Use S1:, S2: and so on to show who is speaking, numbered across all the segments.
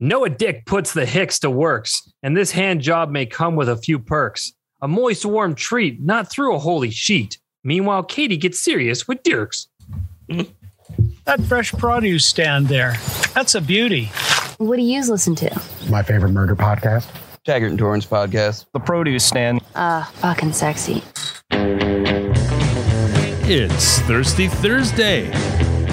S1: Noah Dyck puts the Hicks to works, and this hand job may come with a few perks. A moist, warm treat, not through a holy sheet. Meanwhile, Katy gets serious with Dierks.
S2: That fresh produce stand there, that's a beauty.
S3: What do you listen to?
S4: My favorite murder podcast.
S5: Taggart and Torrance podcast.
S2: The produce stand.
S3: Uh, fucking sexy.
S6: It's Thirsty Thursday.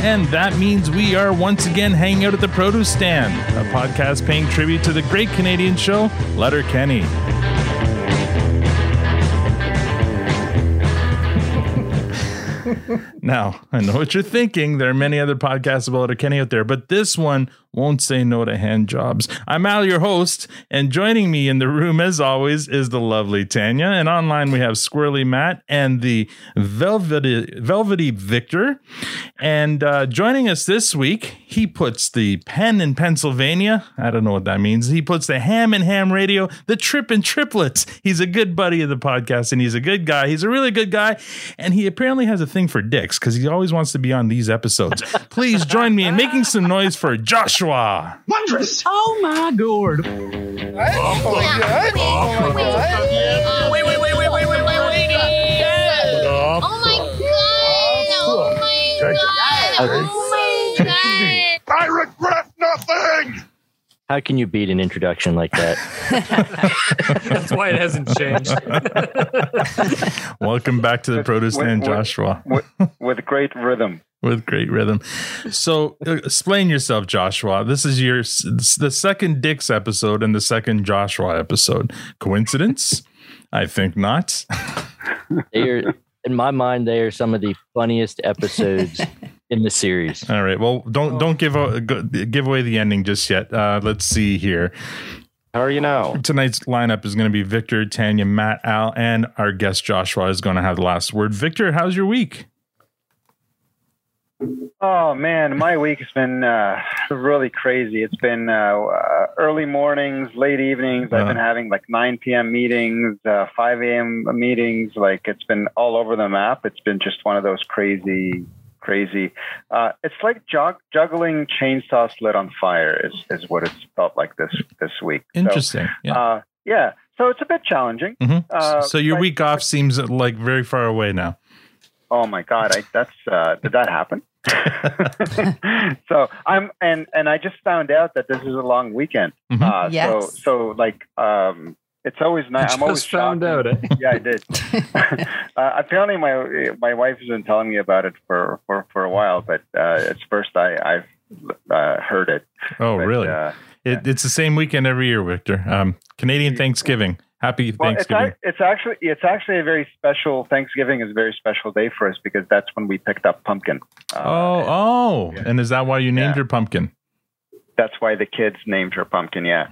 S6: And that means we are once again hanging out at the Produce Stand, a podcast paying tribute to the great Canadian show, Letterkenny. now, I know what you're thinking. There are many other podcasts about Letterkenny out there, but this one won't say no to hand jobs. I'm Al, your host, and joining me in the room, as always, is the lovely Tanya. And online, we have Squirrely Matt and the Velvety, Velvety Victor. And uh, joining us this week, he puts the pen in Pennsylvania. I don't know what that means. He puts the ham in ham radio, the trip in triplets. He's a good buddy of the podcast, and he's a good guy. He's a really good guy. And he apparently has a thing for dicks because he always wants to be on these episodes. Please join me in making some noise for Joshua.
S4: Wondrous!
S2: Oh my gourd.
S4: Oh my god! Oh my god!
S3: Wait, wait, wait, wait, wait, wait, wait, wait. Oh my god! Oh my god! Oh my god!
S4: I regret nothing!
S7: How can you beat an introduction like that?
S1: That's why it hasn't changed.
S6: Welcome back to the Produce
S8: with-
S6: Stand,
S8: with-
S6: Joshua,
S8: with, with great rhythm.
S6: With great rhythm. So, uh, explain yourself, Joshua. This is your the second Dix episode and the second Joshua episode. Coincidence? I think not.
S7: They are, in my mind, they are some of the funniest episodes in the series.
S6: All right. Well, don't don't give a, give away the ending just yet. Uh, let's see here.
S7: How are you now?
S6: Tonight's lineup is going to be Victor, Tanya, Matt, Al, and our guest Joshua is going to have the last word. Victor, how's your week?
S8: Oh man, my week has been uh, really crazy. It's been uh, uh, early mornings, late evenings. I've been
S6: Uh.
S8: having like 9 p.m. meetings, uh, 5 a.m. meetings. Like it's been all over the map. It's been just one of those crazy, crazy. Uh, it's like jog- juggling chainsaw lit on fire. Is is what it's felt like this this week. So,
S6: Interesting. Yeah.
S8: uh, yeah. So it's a bit challenging.
S6: Mhm.
S8: uh,
S6: so your week off seems like very far away now.
S8: Oh my God! I, that's uh, did that happen? so I'm and and I just found out that this is a long weekend.
S6: Mhm.
S8: Uh,
S9: Yes.
S8: So so like um, it's always nice. I'm always
S1: found
S8: shocked.
S1: out. Eh?
S8: Yeah, I did. uh, apparently, my my wife has been telling me about it for for, for a while, but uh, it's first I I've uh, heard it.
S6: Oh,
S8: But,
S6: really?
S8: Uh,
S6: It, it's the same weekend every year, Victor. Um, Canadian Thanksgiving. Happy
S8: well, it's,
S6: Thanksgiving.
S8: ac- it's actually it's actually a very special Thanksgiving is a very special day for us because that's when we picked up pumpkin. Uh,
S6: oh, oh.
S8: yeah.
S6: And is that why you named
S8: Yeah.
S6: your pumpkin?
S8: that's why the kids named her pumpkin. Yeah.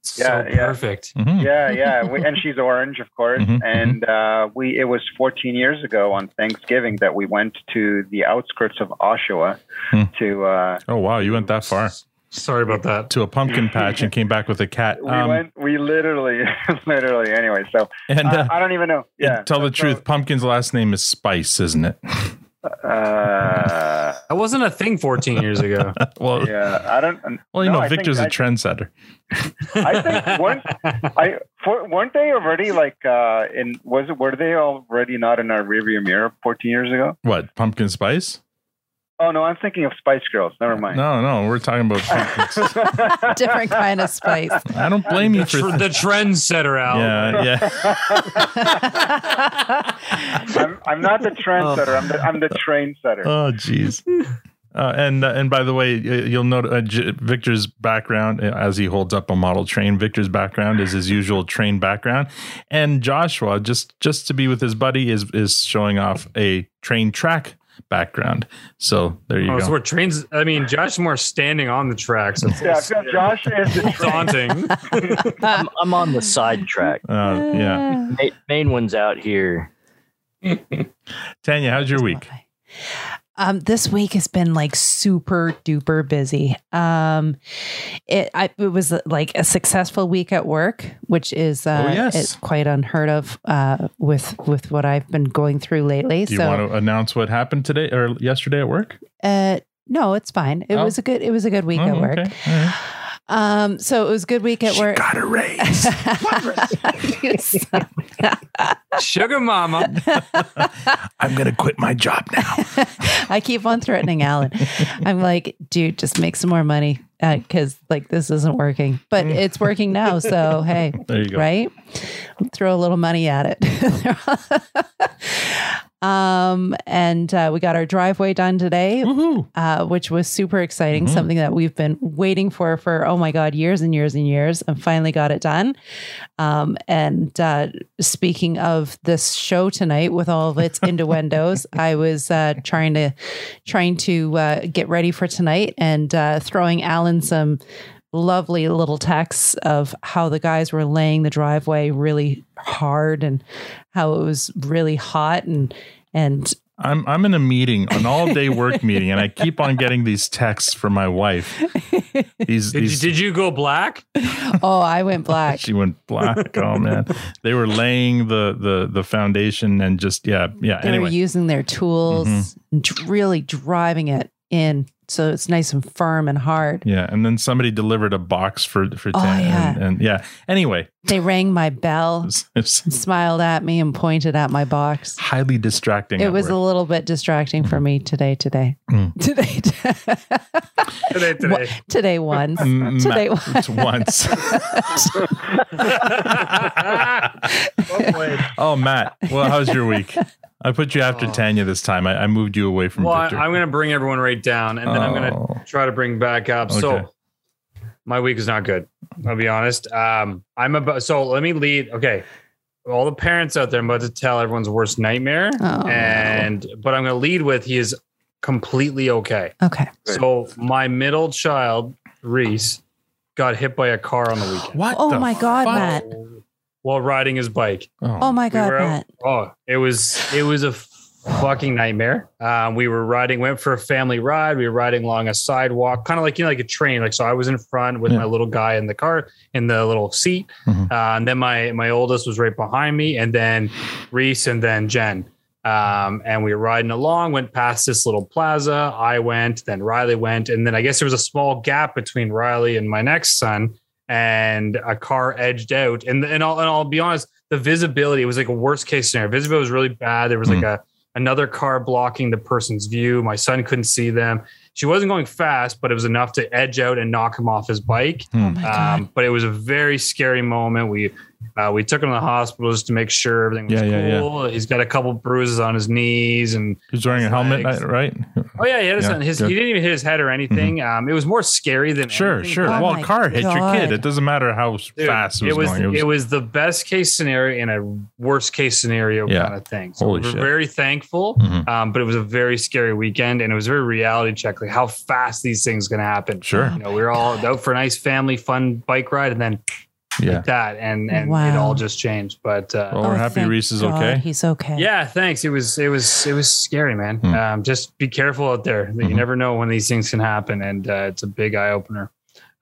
S1: So
S8: Yeah, yeah.
S1: perfect.
S6: Mhm.
S8: yeah, yeah, we, and she's orange, of course.
S6: Mhm,
S8: and uh, we it was 14 years ago on Thanksgiving that we went to the outskirts of Oshawa
S6: Hmm.
S8: to. Uh,
S6: Oh, wow. You went that far
S1: Sorry about that.
S6: to a pumpkin patch and came back with a cat.
S8: we
S6: Um,
S8: went. We literally, literally. Anyway, so
S6: and
S8: uh,
S6: uh,
S8: I don't even know. Yeah.
S6: and tell the
S8: so-
S6: truth, Pumpkin's last name is Spice, isn't it?
S8: Uh,
S1: That wasn't a thing 14 years ago.
S6: well,
S8: yeah, I don't.
S6: well, you
S8: no,
S6: know,
S8: I think
S6: Victor's a
S8: I-
S6: trendsetter.
S8: I think weren't I for, weren't they already like uh in was it were they already not in our rearview mirror 14 years ago?
S6: What, Pumpkin Spice?
S8: Oh no, I'm thinking of Spice Girls. Never mind.
S6: No, no, we're talking about.
S9: Different kind of spice.
S6: I don't blame you for.
S1: tr- the trendsetter out.
S6: yeah, yeah.
S8: I'm, I'm not the trendsetter. I'm the I'm the train setter.
S6: Oh, jeez. Uh, and uh, and by the way, you'll note uh, J- Victor's background uh, as he holds up a model train. Victor's background is his usual train background, and Joshua just just to be with his buddy is is showing off a train track background. So there you
S1: Oh,
S6: go.
S1: so we're trains. I mean, Josh Moore standing on the tracks. It's
S8: yeah, so Josh is the
S1: daunting.
S7: I'm, I'm on the side track.
S6: uh, yeah,
S7: Ma- Main one's out here.
S6: Tanya, how's your week?
S9: Um, this week has been like super duper busy. Um, it I, it was like a successful week at work, which is uh,
S6: Oh, yes.
S9: it's quite unheard of uh, with with what I've been going through lately.
S6: Do you
S9: so,
S6: want to announce what happened today or yesterday at work?
S9: uh, no, it's fine. It
S6: Oh.
S9: was a good it was a good week
S6: Oh,
S9: at work.
S6: okay. All right.
S9: Um, so it was a good week at work.
S6: Got a raise.
S9: You son-
S1: Sugar mama.
S6: I'm gonna quit my job now.
S9: I keep on threatening Alan. I'm like, dude, just make some more money because like this isn't working, but it's working now. So hey,
S6: There you go.
S9: right? Throw a little money at it. Um, and uh, we got our driveway done today, uh, which was super exciting.
S6: Mhm.
S9: Something that we've been waiting for for oh my god, years and years and years, and finally got it done. Um, and uh, speaking of this show tonight with all of its innuendos, I was uh, trying to trying to uh, get ready for tonight and uh, throwing Alan some lovely little texts of how the guys were laying the driveway really hard and how it was really hot and and
S6: I'm I'm in a meeting, an all day work meeting, and I keep on getting these texts from my wife. These,
S1: Did you, did you go black?
S9: oh, I went black.
S6: she went black. Oh man, they were laying the the the foundation and just yeah yeah.
S9: They were using their tools mm-hmm. and dr- really driving it in so it's nice and firm and hard.
S6: yeah, and then somebody delivered a box for for
S9: Oh,
S6: Tan,
S9: yeah.
S6: and, and yeah. Anyway,
S9: They rang my bell,
S6: it's, it's
S9: smiled at me, and pointed at my box.
S6: highly distracting.
S9: It
S6: at
S9: was a little bit distracting for me today. Today,
S6: Mm.
S9: today,
S1: Today, today.
S9: today once. Today once.
S6: once. oh, Matt. Well, how's your week? I put you after
S1: Oh.
S6: Tanya this time. I, I moved you away from
S1: Well, I,
S6: Victor.
S1: I'm going to bring everyone right down, and then I'm going
S6: Oh.
S1: to try to bring back up.
S6: Okay.
S1: So, my week is not good. I'll be honest. Um, I'm about. So let me lead. Okay, all the parents out there, I'm about to tell everyone's worst nightmare,
S9: Oh,
S1: and but I'm going to lead with he is completely okay.
S9: Okay.
S1: So my middle child, Reese, got hit by a car on the weekend
S6: what?
S9: Oh
S6: the
S9: my God,
S6: fuck?
S9: Matt.
S1: While riding his bike.
S9: Oh my
S1: We
S9: God,
S1: were out-
S9: Matt.
S1: Oh, it was it was a fucking nightmare. Um, we were riding, went for a family ride. We were riding along a sidewalk, kind of like you know, like a train. Like so, I was in front with
S6: Yeah.
S1: my little guy in the car in the little seat,
S6: Mhm.
S1: uh, and then my my oldest was right behind me, and then Reese, and then Jen. Um, and we were riding along, went past this little plaza. I went, then Riley went, and then I guess there was a small gap between Riley and my next son, and a car edged out. And and I'll and I'll be honest, the visibility was like a worst case scenario. Visibility was really bad. There was like a another car blocking the person's view. My son couldn't see them. She wasn't going fast, but it was enough to edge out and knock him off his bike.
S9: Oh.
S1: Um, but it was a very scary moment. We uh, we took him to the hospital just to make sure everything was
S6: Yeah, yeah, yeah.
S1: cool. He's got a couple bruises on his knees, and
S6: He's wearing a helmet,
S1: Legs.
S6: right?
S1: oh yeah, he had his,
S6: Yeah,
S1: his he didn't even hit his head or anything. Um, it was more scary than
S6: Sure,
S1: anything,
S6: sure.
S9: Oh
S6: well, a car hit your kid. It doesn't matter how
S1: Dude,
S6: fast it was,
S1: it was
S6: going.
S1: it was the best case scenario and a worst case scenario
S6: Yeah.
S1: kind of thing. So
S6: Holy
S1: we we're
S6: shit.
S1: very thankful,
S6: Mhm.
S1: um, but it was a very scary weekend, and it was a very reality check, like how fast these things going to happen.
S6: Sure.
S1: you know, we were all out for a nice family fun bike ride, and then
S6: Yeah.
S1: like that, and and it all just changed. But uh,
S6: Well, we're
S9: Oh,
S6: happy Reese is
S9: God
S6: okay.
S9: He's okay.
S1: yeah, thanks. It was it was it was scary, man.
S6: Hmm.
S1: Um, just be careful out there. You
S6: Mhm.
S1: never know when these things can happen, and uh, it's a big eye opener.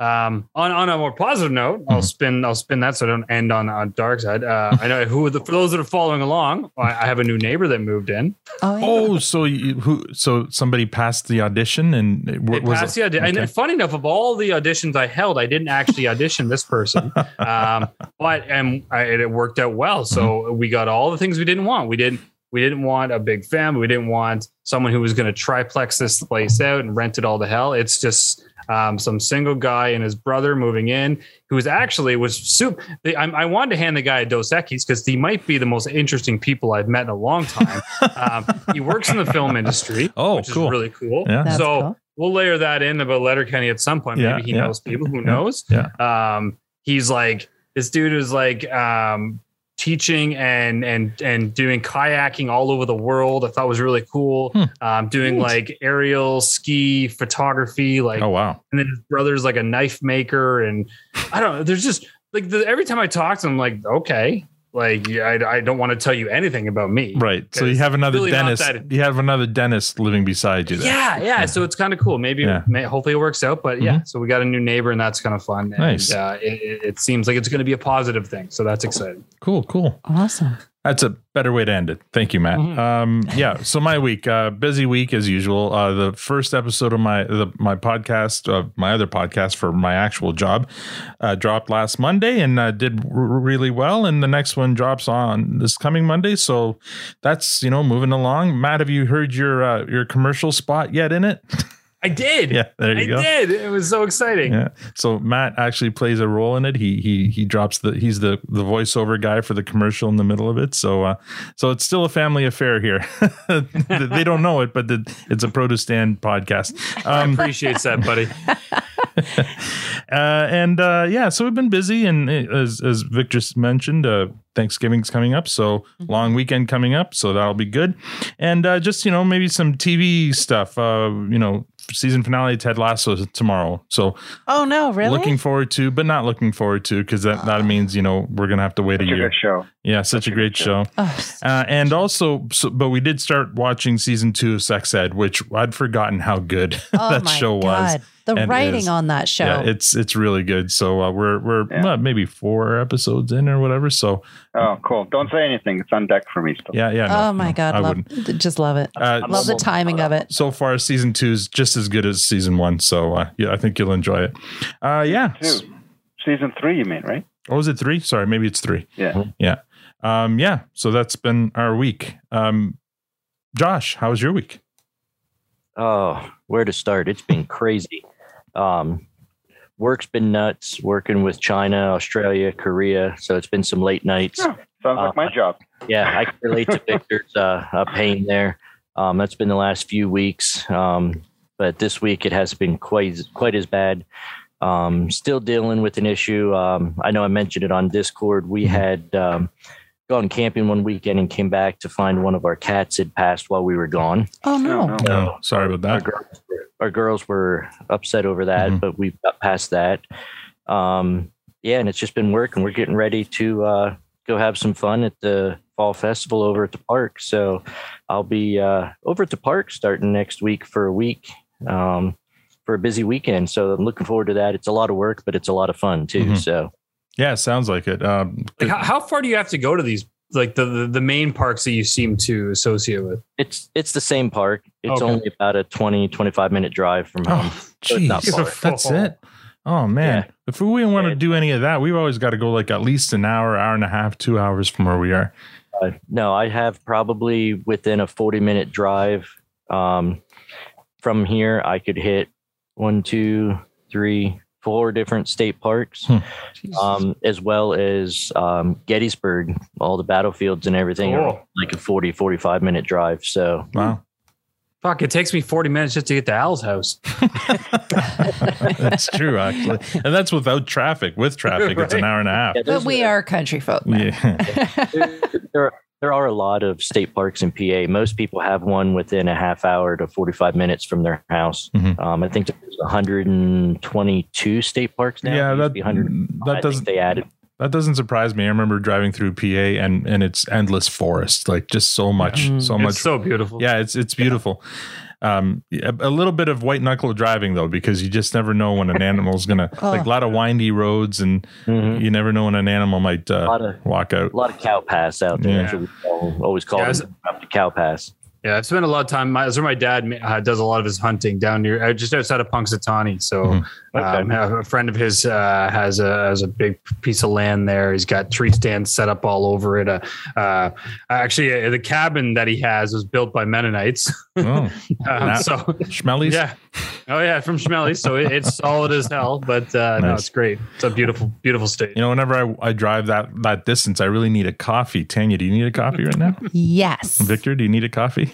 S1: Um, on on a more positive note, I'll
S6: Mhm.
S1: spin I'll spin that so I don't end on a dark side. Uh, I know who the, for those that are following along, I, I have a new neighbor that moved in.
S9: Oh, yeah.
S6: Oh, so you, who? So somebody passed the audition, and it,
S1: They
S6: what was
S1: passed
S6: it?
S1: the audition.
S6: Okay.
S1: And funny enough, of all the auditions I held, I didn't actually audition this person, um, but and I, it worked out well. So
S6: Mm-hmm.
S1: we got all the things we didn't want. We didn't. We didn't want a big family. We didn't want someone who was going to triplex this place out and rent it all to hell. It's just um, some single guy and his brother moving in, who was actually was super. I, I wanted to hand the guy a Dos Equis because he might be the most interesting people I've met in a long time. um, he works in the film industry.
S6: Oh,
S1: which
S6: cool.
S1: is really cool.
S6: Yeah.
S1: So
S9: cool.
S1: we'll layer that in about Letterkenny at some point.
S6: Yeah,
S1: Maybe he
S6: yeah.
S1: knows people. Who
S6: Yeah,
S1: knows?
S6: yeah.
S1: Um, he's like this dude is like um, teaching and and and doing kayaking all over the world. I thought was really cool.
S6: Hmm.
S1: Um, doing
S9: Neat.
S1: like aerial ski photography, like
S6: Oh wow.
S1: and then his brother's like a knife maker, and I don't know. There's just like the, every time I talk to him, I'm like okay, like yeah, I, I don't want to tell you anything about me,
S6: Right. So you have another
S1: really
S6: dentist.
S1: that-
S6: You have another dentist living beside you. There.
S1: Yeah, yeah. So it's kind of cool. Maybe,
S6: Yeah.
S1: may, hopefully, it works out. But yeah, so we got a new neighbor, and that's kind of fun. And,
S6: Nice.
S1: Uh, it, it- it seems like it's going to be a positive thing. So that's exciting.
S6: Cool. Cool.
S9: Awesome.
S6: That's a better way to end it. Thank you, Matt. Um, yeah. So my week, uh, busy week as usual. Uh, the first episode of my the, my podcast, uh, my other podcast for my actual job, uh, dropped last Monday and uh, did r- really well. And the next one drops on this coming Monday. So that's you know moving along. Matt, have you heard your uh, your commercial spot yet in it?
S1: I did.
S6: Yeah, there you
S1: I
S6: go.
S1: did. It was so exciting.
S6: Yeah. So Matt actually plays a role in it. He he he drops the he's the the voiceover guy for the commercial in the middle of it. So uh so it's still a family affair here. they don't know it, but the, it's a produce stand podcast.
S1: I
S6: Um,
S1: appreciate that, buddy.
S6: uh, and uh, yeah, so we've been busy, and uh, as as Vic just mentioned, uh, Thanksgiving's coming up, so long weekend coming up, so that'll be good. And uh, just you know, maybe some TV stuff. Uh, you know, season finale Ted Lasso is tomorrow, so
S9: Oh no, really?
S6: looking forward to, but not looking forward to, because that that means you know we're gonna have to wait a
S8: a
S6: year.
S8: good show.
S6: Yeah, such a great show. Uh, and also, so, but we did start watching season two of Sex Ed, which I'd forgotten how good
S9: oh
S6: that
S9: my
S6: show was.
S9: The writing
S6: is.
S9: on that show.
S6: Yeah, it's it's really good. So uh, we're we're
S8: Yeah.
S6: uh, maybe four episodes in or whatever. So
S8: Oh, cool. Don't say anything. It's on deck for me still.
S6: yeah, yeah. no,
S9: oh my
S6: no,
S9: God,
S6: I
S9: love,
S6: wouldn't.
S9: just love it.
S6: Uh,
S9: love the timing of it.
S6: so far, season two is just as good as season one. So uh, yeah, I think you'll enjoy it. Uh, yeah.
S8: Two. Season three, you mean, right?
S6: Or was it three? Sorry, maybe it's three.
S8: Yeah.
S6: Yeah. Um, yeah. So that's been our week. Um, Josh, how was your week?
S7: Oh, where to start? It's been crazy. Um, work's been nuts. Working with China, Australia, Korea. So it's been some late nights.
S8: Oh, sounds like my job.
S7: Yeah, I can relate to Victor's uh, uh, pain there. Um, that's been the last few weeks, um, but this week it has been quite quite as bad. Um, still dealing with an issue. Um, I know I mentioned it on Discord. We had um, gone camping one weekend and came back to find one of our cats had passed while we were gone.
S9: Oh no.
S8: no.
S6: Oh, sorry about
S7: Our
S6: that.
S7: girls, were, our girls were upset over that,
S6: Mhm.
S7: but we got past that. Um, yeah, and it's just been working. We're getting ready to uh, go have some fun at the fall festival over at the park. So I'll be uh, over at the park starting next week for a week um, for a busy weekend. So I'm looking forward to that. It's a lot of work, but it's a lot of fun too.
S6: Mhm.
S7: So
S6: Yeah, sounds like it. Um,
S1: Like, how, how far do you have to go to these, like the, the the main parks that you seem to associate with?
S7: it's it's the same park. It's
S1: Okay.
S7: only about a 20, 25 minute drive from home.
S6: oh,
S7: So it's not
S6: that's it. Oh man,
S7: Yeah.
S6: if we didn't want to do any of that, we've always got to go like at least an hour, hour and a half, two hours from where we are.
S7: Uh, no, I have probably within a 40 minute drive um, from here, I could hit one, two, three, four different state parks,
S6: Hmm.
S7: um, as well as um, Gettysburg. All the battlefields and everything are
S1: Cool.
S7: like a 40, 45 minute drive. So,
S6: Wow,
S1: Fuck, it takes me 40 minutes just to get to Al's house.
S6: that's true actually, and that's without traffic. With traffic, it's an hour and a half.
S7: yeah,
S9: But we are country folk. man.
S6: Yeah,
S7: there, there are a lot of state parks in PA. Most people have one within a half hour to 45 minutes from their house.
S6: Mhm.
S7: Um, I think there's 122 state parks now.
S6: yeah.
S7: There used
S6: That
S7: be 100.
S6: That doesn't
S7: they added.
S6: that doesn't surprise me. I remember driving through PA and and it's endless forest, like just so much,
S9: Mm.
S6: so much
S1: so beautiful.
S6: Yeah, it's it's beautiful. Um, a, a little bit of white knuckle driving though, because you just never know when an animal's gonna like a lot of windy roads, and
S7: Mhm.
S6: you never know when an animal might
S7: A
S6: uh,
S7: lot of
S6: walk out.
S7: a lot of cow pass out there.
S6: Yeah.
S7: We always call
S1: Yeah,
S7: them the cow pass.
S1: Yeah, I've spent a lot of time. My, that's where my dad uh, does a lot of his hunting down near, uh, just outside of Punxsutawney. So,
S6: Mhm.
S1: um, a friend of his uh, has a has a big piece of land there. He's got tree stands set up all over it. Uh, uh, actually, uh, the cabin that he has was built by Mennonites.
S6: Oh,
S1: um,
S6: Nah.
S1: so,
S6: Schmellies.
S1: yeah, oh yeah, from Schmelly. So it, it's solid as hell. But uh, no, it's great. It's a beautiful, beautiful state.
S6: You know, whenever I, I drive that that distance, I really need a coffee. Tanya, do you need a coffee right now?
S9: Yes.
S6: Victor, do you need a coffee?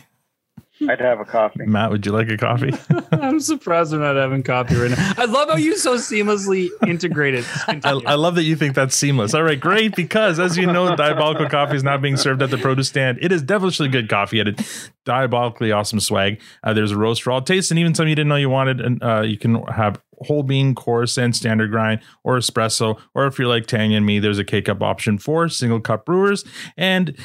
S8: I'd have a coffee.
S6: Matt, would you like a coffee?
S1: I'm surprised we're not having coffee right now. I love how you so seamlessly integrated.
S6: I, I love that you think that's seamless. All right, great. Because as you know, Diabolical Coffee is not being served at the produce stand. It is devilishly good coffee at a diabolically awesome swag. Uh, there's a roast for all tastes, and even some you didn't know you wanted. And uh, you can have whole bean, coarse, and standard grind, or espresso. Or if you're like Tanya and me, there's a K cup option for single cup brewers. And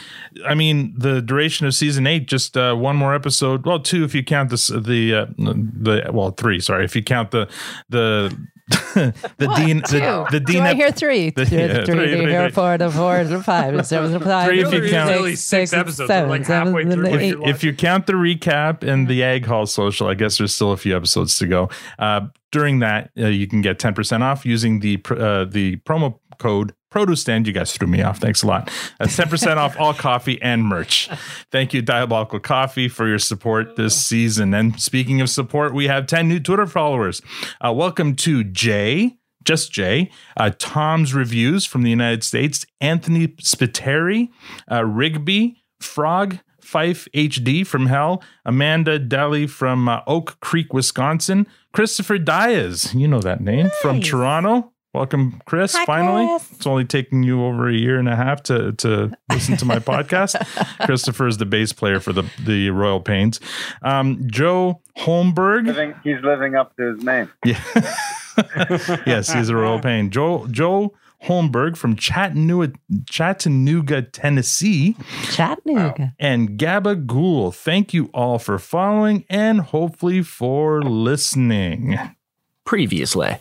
S6: I mean, the duration of season eight, just uh, one more episode. Well, two if you count this, the uh, the well, three. Sorry, if you count the the the dean,
S9: Two.
S6: the, the
S9: Do
S6: dean.
S9: I hear three?
S6: the-
S9: Three,
S6: yeah,
S9: three,
S6: three,
S9: three,
S6: three,
S9: four,
S6: three.
S9: four, the four, the five, seven, the five,
S6: Three if you count.
S9: six,
S1: Really six
S9: six,
S1: episodes.
S9: Seven,
S1: like halfway
S9: then
S1: through. If you-
S6: if you count the recap and the Ag Hall social, I guess there's still a few episodes to go. Uh, during that, uh, you can get 10% off using the uh, the promo code Produce Stand. You guys threw me off. Thanks a lot. That's 10% off all coffee and merch. Thank you, Diabolical Coffee, for your support this season. And speaking of support, we have 10 new Twitter followers. Uh, welcome to Jay. Just Jay, uh, Tom's reviews from the United States, Anthony Spiteri, uh, Rigby, Frog, Fife HD from Hell, Amanda Daly from uh, Oak Creek, Wisconsin, Christopher Diaz, you know that name from Toronto. Welcome, Chris.
S9: Hi,
S6: finally,
S9: Chris.
S6: it's only taking you over a year and a half to to listen to my podcast. Christopher is the bass player for the the Royal Pains. Um, Joe Holmberg.
S8: Living, he's living up to his name.
S6: Yeah. yes, he's a royal pain. Joe Joe Holmberg from Chattanooga, Chattanooga, Tennessee,
S9: Chattanooga.
S6: and Gabba Ghoul. Thank you all for following and hopefully for listening.
S10: Previously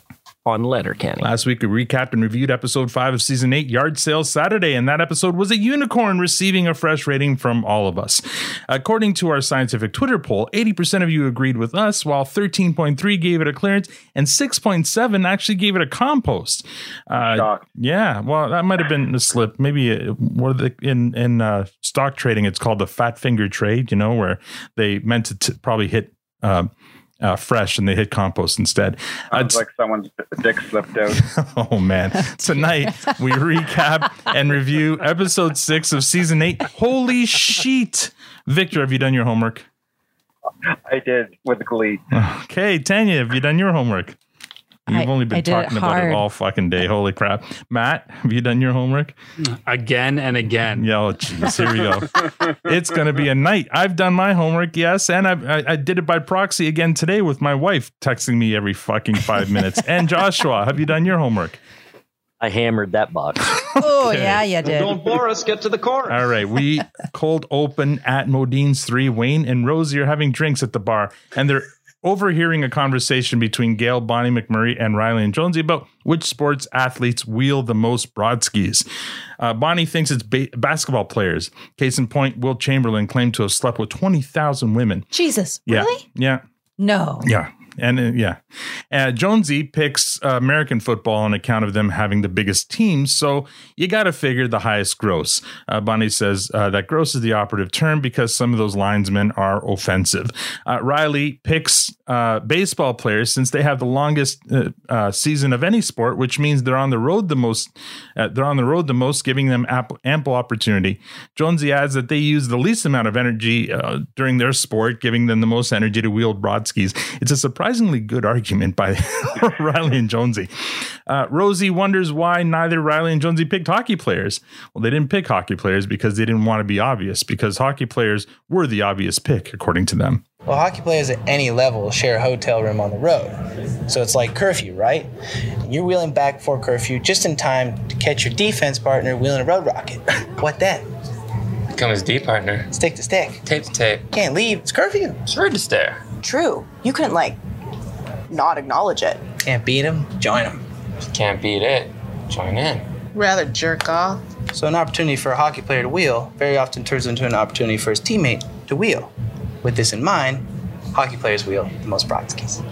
S10: on Letterkenny.
S6: Last week, we recapped and reviewed episode five of season eight, Yard Sale Saturday, and that episode was a unicorn receiving a fresh rating from all of us. According to our scientific Twitter poll, 80% of you agreed with us, while 13.3 gave it a clearance, and 6.7 actually gave it a compost. Uh, yeah, well, that might have been a slip. Maybe uh, what the, in in uh, stock trading, it's called the fat finger trade. You know, where they meant to t- probably hit. Um, uh, fresh and they hit compost instead.
S8: Sounds like someone's dick slipped out.
S6: Oh man. Tonight we recap and review episode six of season eight. Holy sheet. Victor, have you done your homework?
S8: I did with glee.
S6: Okay, Tanya, have you done your homework? You've
S9: I-
S6: only been
S9: I it
S6: talking about it all fucking day. Holy crap. Matt, have you done your homework?
S1: again and again.
S6: Yeah, oh, jeez. Here we go. it's going to be a night. I've done my homework, yes. And I've, I, I did it by proxy again today with my wife texting me every fucking five minutes. And Joshua, have you done your homework?
S7: I hammered that box.
S9: Oh,
S6: Okay.
S9: yeah, you did.
S10: Don't bore us, get to the core.
S6: All right, we cold open at Modeen's three. Wayne and Rosie are having drinks at the bar, and they're overhearing a conversation between Gail, Bonnie McMurray, and Riley and Jonesy about which sports athletes wield the most broad skis. Uh, Bonnie thinks it's ba- basketball players. Case in point, Wilt Chamberlain claimed to have slept with twenty thousand women.
S9: Jesus.
S6: Yeah,
S9: Really?
S6: yeah,
S9: No.
S6: yeah. And uh, yeah, uh, Jonesy picks uh, American football on account of them having the biggest teams. So you got to figure the highest gross. Uh, Bonnie says uh, that gross is the operative term because some of those linesmen are offensive. Uh, Riley picks baseball players since they have the longest season of any sport, which means they're on the road the most. They're on the road the most, giving them ample, ample opportunity. Jonesy adds that they use the least amount of energy during their sport, giving them the most energy to wield broad skis. It's a surprisingly good argument by Riley and Jonesy. Uh, Rosie wonders why neither Riley and Jonesy picked hockey players. Well, they didn't pick hockey players because they didn't want to be obvious, because hockey players were the obvious pick, according to them.
S11: Well, hockey players at any level share a hotel room on the road. So it's like curfew, right? You're wheeling back for curfew just in time to catch your defense partner wheeling a road rocket. What then?
S12: Become his D partner.
S11: Stick to stick.
S12: Tape to tape.
S11: Can't leave. It's curfew.
S12: It's rude to stare.
S13: True. You couldn't, like, not acknowledge it.
S11: Can't beat him. Join him.
S12: Can't beat it, join in.
S13: Rather jerk off.
S11: So an opportunity for a hockey player to wheel very often turns into an opportunity for his teammate to wheel. With this in mind, hockey players wheel the most broad skis.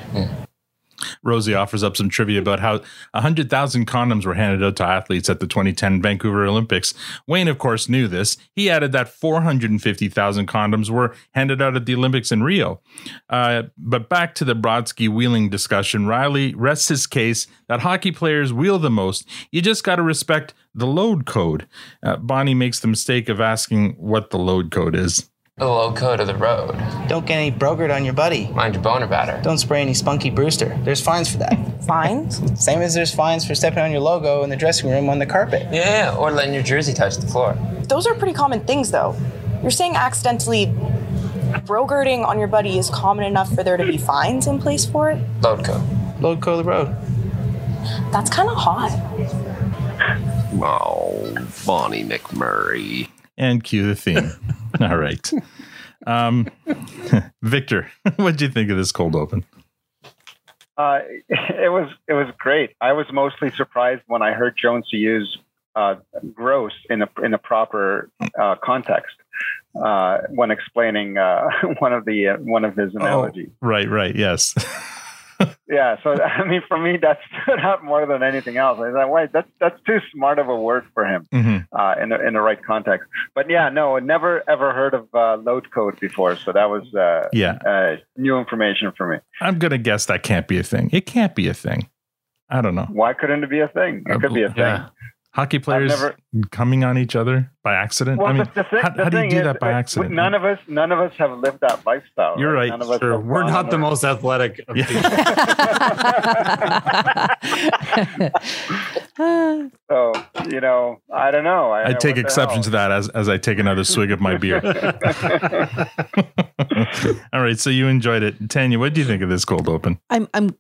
S6: Rosie offers up some trivia about how 100,000 condoms were handed out to athletes at the 2010 Vancouver Olympics. Wayne, of course, knew this. He added that 450,000 condoms were handed out at the Olympics in Rio. Uh, but back to the Brodsky wheeling discussion, Riley rests his case that hockey players wheel the most. You just got to respect the load code. Uh, Bonnie makes the mistake of asking what the load code is.
S12: The low code of the road.
S11: Don't get any brogered on your buddy.
S12: Mind your boner batter.
S11: Don't spray any spunky Brewster. There's fines for that.
S13: Fines?
S11: Same as there's fines for stepping on your logo in the dressing room on the carpet.
S12: Yeah, or letting your jersey touch the floor.
S13: Those are pretty common things, though. You're saying accidentally brogerding on your buddy is common enough for there to be fines in place for it?
S12: Load code.
S11: Load code of the road.
S13: That's kind of hot.
S10: Oh, Bonnie McMurray.
S6: And cue the theme. All right. Um, Victor, what would you think of this cold open?
S8: Uh, it was it was great. I was mostly surprised when I heard Jones use uh, gross in a in a proper uh, context uh, when explaining uh, one of the uh, one of his analogies.
S6: Right, right, yes.
S8: Yeah, so I mean, for me, that stood out more than anything else. I thought, wait, that's that's too smart of a word for him
S6: Mhm.
S8: uh, in the in the right context. But yeah, no, never ever heard of uh, load code before, so that was uh,
S6: Yeah.
S8: uh, new information for me.
S6: I'm gonna guess that can't be a thing. It can't be a thing. I don't know.
S8: Why couldn't it be a thing? It could be a thing.
S6: Hockey players
S8: never-
S6: coming on each other by accident.
S8: Well,
S6: I mean,
S8: the, the
S6: how,
S8: the
S6: how do you do
S8: is,
S6: that by
S8: uh,
S6: accident?
S8: None of us, none of us have lived that lifestyle.
S6: You're right.
S8: None of us
S1: Sure. We're not
S8: on
S1: the
S8: a-
S1: most athletic of people.
S8: So you know, I don't know. I,
S6: I take exception to that as as I take another swig of my beer. All right, so you enjoyed it, Tanya. What do you think of this cold open?
S9: I'm I'm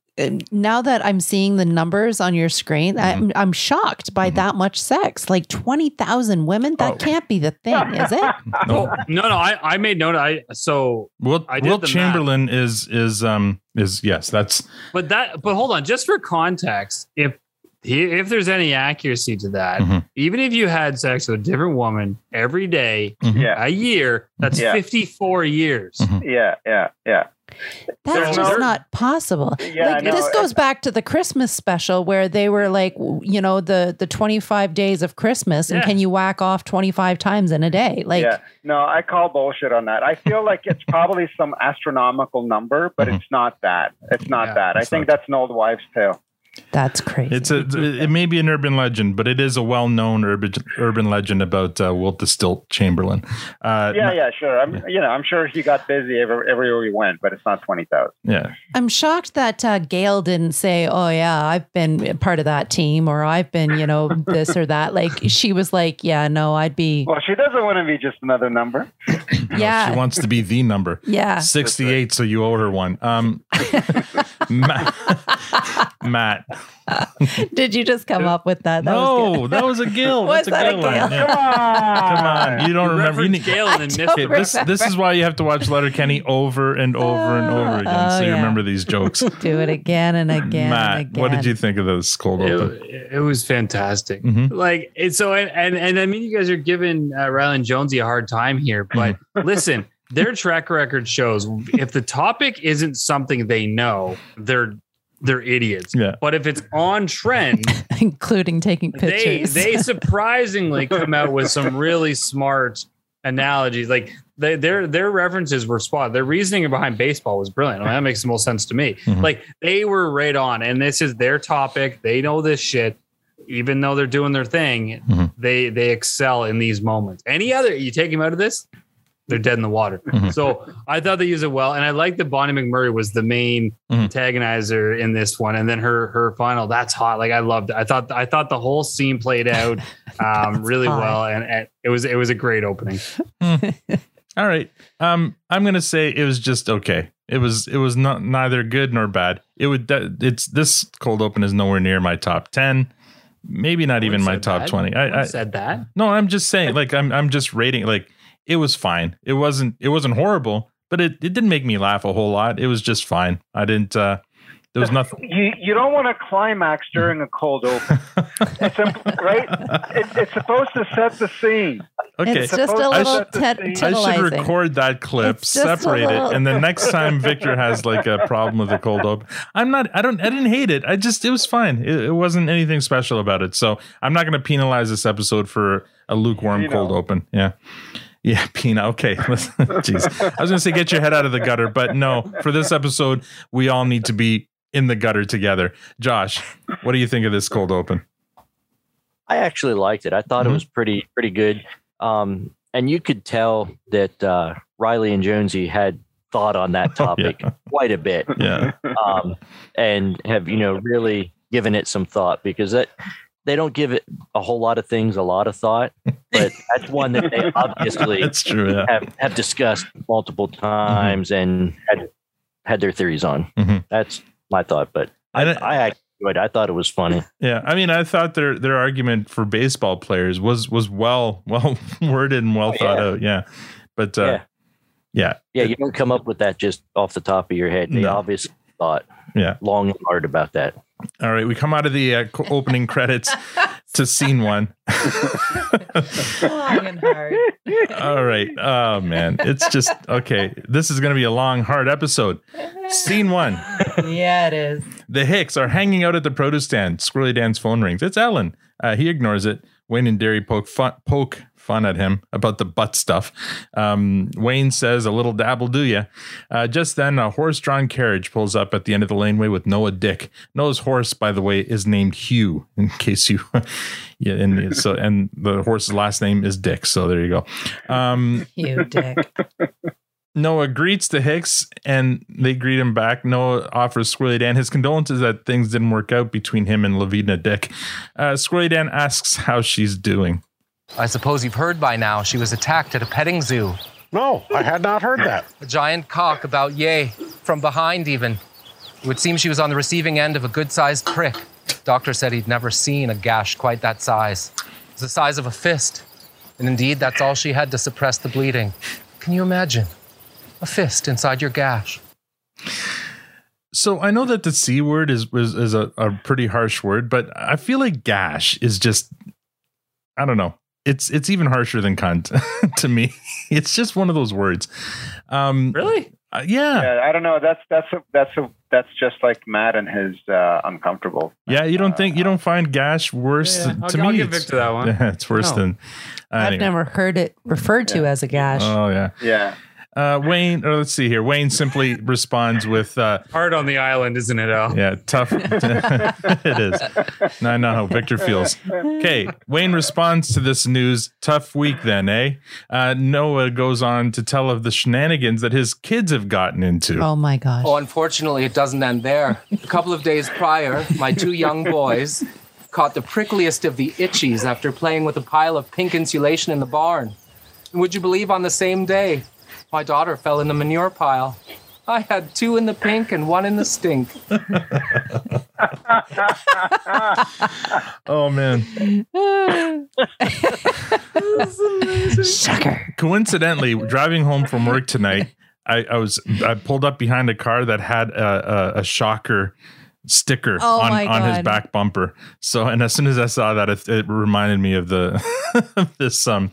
S9: now that I'm seeing the numbers on your screen,
S6: Mm-hmm.
S9: I'm I'm shocked by that much sex. Like twenty thousand women. That
S6: Oh.
S9: can't be the thing, is it?
S1: no, no, no. I, I made note. I so
S6: Will
S1: I
S6: Will
S1: the math.
S6: Chamberlain is is um is yes, that's
S1: But that, but hold on, just for context, if he, if there's any accuracy to that,
S6: Mhm.
S1: even if you had sex with a different woman every day,
S6: Mhm.
S8: Yeah.
S1: a year, that's
S8: Yeah.
S1: 54 years.
S6: Mhm.
S8: Yeah, yeah, yeah.
S9: That's
S8: There's
S9: just not possible.
S8: Yeah,
S9: like
S8: no,
S9: this goes back to the Christmas special where they were like, you know, the the 25 days of Christmas and
S1: Yeah.
S9: can you whack off 25 times in a day? Like
S8: yeah. No, I call bullshit on that. I feel like it's probably some astronomical number, but uh-huh. it's not that. It's not
S1: Yeah,
S8: that. I think
S6: not.
S8: that's an old wives' tale.
S9: That's crazy.
S6: it's a it may be an urban legend, but it is a well known urban urban legend about uh, Wilt the Stilt Chamberlain. Uh,
S8: Yeah, yeah, sure. I'm, you know, I'm sure he got busy every, everywhere he went, but it's not twenty thousand.
S6: yeah.
S9: I'm shocked that uh, Gail didn't say, "Oh yeah, I've been part of that team," or "I've been, you know, this or that." Like she was like, "Yeah, no, I'd be,
S8: Well, she doesn't want to be just another number.
S9: yeah,
S6: She wants to be the number.
S9: yeah."
S6: 68, so you owe her one. Um, Matt, Matt.
S9: Did you just come up with that? That was
S6: no,
S9: good.
S6: that was a Gil.
S9: Was
S6: That's a
S9: that a
S6: Gil line.
S9: Gil?
S6: Yeah. Come on, you don't
S1: You
S6: remember. You need,
S1: Gail and then
S9: I don't
S1: it.
S6: Okay, this this is why you have to watch Letterkenny over and over and over again,
S9: Oh,
S6: so you
S9: yeah.
S6: remember these jokes.
S9: Do it again and again
S6: Matt,
S9: and again.
S6: what did you think of this cold open?
S1: It, it was fantastic.
S6: Mhm.
S1: Like and so and, and and I mean you guys are giving uh, Rylan Jonesy a hard time here, but
S6: Mm-hmm.
S1: listen, their track record shows if the topic isn't something they know, they're they're idiots.
S6: Yeah.
S1: But if it's on trend,
S9: including taking pictures?
S1: they they surprisingly come out with some really smart analogies. Like they, their their references were spot. Their reasoning behind baseball was brilliant. I mean, that makes the most sense to me.
S6: Mhm.
S1: Like they were right on, and this is their topic. They know this shit. Even though they're doing their thing,
S6: Mhm.
S1: they they excel in these moments. Any other you take him out of this, they're dead in the water.
S6: Mhm.
S1: So I thought they used it well, and I like that Bonnie McMurray was the main
S6: Mhm.
S1: antagonizer in this one, and then her her final. That's hot. Like I loved it. I thought I thought the whole scene played out um, really
S9: hot.
S1: well, and, and it was it was a great opening.
S6: All right. Um, I'm gonna say it was just okay. It was it was not neither good nor bad. It would it's this cold open is nowhere near my top ten, maybe not even my top
S1: that.
S6: twenty. I, I
S1: said that.
S6: no, I'm just saying like I'm I'm just rating like it was fine. It wasn't it wasn't horrible, but it, it didn't make me laugh a whole lot. It was just fine. I didn't uh there was nothing
S8: You you don't want to climax during a cold open. it's a, right. It, it's supposed to set the scene.
S6: Okay.
S9: It's just a
S8: I
S9: little
S8: should-
S9: tit-
S8: I
S6: I should record that clip,
S9: It's just a
S6: separate
S9: little-
S6: it, and then next time Victor has like a problem with the cold open, I'm not. I don't. I didn't hate it. I just it was fine. It, it wasn't anything special about it. So I'm not going to penalize this episode for a lukewarm
S8: Pino.
S6: cold open. Yeah. Yeah, Pina. Okay. Jeez. I was going to say get your head out of the gutter, but no. For this episode, we all need to be in the gutter together. Josh, what do you think of this cold open?
S7: I actually liked it. I thought
S6: Mhm.
S7: it was pretty pretty good. Um, and you could tell that uh, Riley and Jonesy had thought on that topic
S6: Yeah.
S7: quite a bit,
S6: Yeah.
S7: um, and have you know really given it some thought because that they don't give it a whole lot of things a lot of thought, but that's one that they obviously
S6: That's true. Yeah.
S7: have have discussed multiple times and had had their theories on.
S6: Mhm.
S7: That's my thought, but I, I actually enjoyed. I thought it was funny.
S6: Yeah, I mean, I thought their their argument for baseball players was was well well worded and well
S7: Oh,
S6: thought
S7: yeah.
S6: out. Yeah, but uh,
S7: Yeah.
S6: yeah,
S7: Yeah, you don't come up with that just off the top of your head. They
S6: No.
S7: obviously thought.
S6: Yeah.
S7: long and hard about that.
S6: All right, we come out of the uh, opening credits to scene one.
S9: Long and hard.
S6: All right. Oh man, it's just okay. This is going to be a long, hard episode. Scene one.
S9: yeah, it is.
S6: The Hicks are hanging out at the produce stand. Squirrely Dan's phone rings. It's Ellen. Uh, he ignores it. Wayne and Derry poke fun, poke fun at him about the butt stuff. Um, Wayne says, "A little dabble, do ya?" Uh, just then, a horse-drawn carriage pulls up at the end of the laneway with Noah Dyck. Noah's horse, by the way, is named Hugh. In case you, yeah, and so and the horse's last name is Dick. So there you go. Um,
S9: You dick.
S6: Noah greets the Hicks and they greet him back. Noah offers Squirrely Dan his condolences that things didn't work out between him and Lavina Dyck. Uh, Squirrely Dan asks how she's doing.
S14: I suppose you've heard by now she was attacked at a petting zoo.
S15: No, I had not heard that.
S14: A giant cock about yay, from behind even. It would seem she was on the receiving end of a good sized prick. Doctor said he'd never seen a gash quite that size. It was the size of a fist. And indeed, that's all she had to suppress the bleeding. Can you imagine? A fist inside your gash.
S6: So I know that the C word is is, is a, a pretty harsh word, but I feel like gash is just I don't know. It's it's even harsher than cunt to me. It's just one of those words. Um
S1: Really?
S6: uh, yeah.
S8: Yeah, I don't know. That's that's a, that's a, that's just like Matt and his uh, uncomfortable.
S6: Yeah, you don't think you don't find gash worse
S1: Yeah,
S6: than-
S1: I'll-
S6: to
S1: I'll
S6: me?
S1: give
S6: it's-
S1: Victor that one.
S6: Yeah, it's worse
S1: No.
S6: than.
S9: I've
S6: anyway.
S9: never heard it referred to as a gash.
S6: Oh yeah.
S8: Yeah.
S6: Uh, Wayne, or let's see here. Wayne simply responds with, uh,
S1: Hard on the island, isn't it, Al?
S6: "Yeah, tough." it is. Now I know how Victor feels. Okay, Wayne responds to this news. Tough week, then, eh? Uh, Noah goes on to tell of the shenanigans that his kids have gotten into.
S9: Oh my gosh.
S14: Oh, unfortunately, it doesn't end there. A couple of days prior, my two young boys caught the prickliest of the itchies after playing with a pile of pink insulation in the barn. And would you believe on the same day, my daughter fell in the manure pile? I had two in the pink and one in the stink.
S6: Oh man.
S9: Sucker.
S6: Coincidentally, driving home from work tonight, I, I was I pulled up behind a car that had a, a, a shocker sticker
S9: Oh
S6: on, on his back bumper. So, and as soon as I saw that, it, it reminded me of the of this um,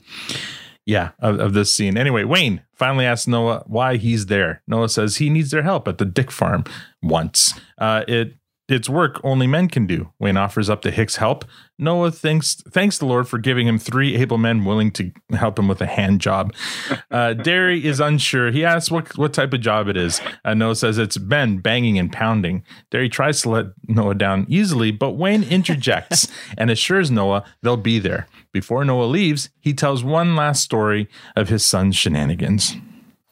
S6: yeah, of, of this scene. Anyway, Wayne finally asks Noah why he's there. Noah says he needs their help at the Dyck Farm once. Uh, it it's work only men can do. Wayne offers up to Hicks help. Noah thanks thanks the Lord for giving him three able men willing to help him with a hand job. Uh, Derry is unsure. He asks what what type of job it is. Uh, Noah says it's Ben banging and pounding. Derry tries to let Noah down easily, but Wayne interjects and assures Noah they'll be there. Before Noah leaves, he tells one last story of his son's shenanigans.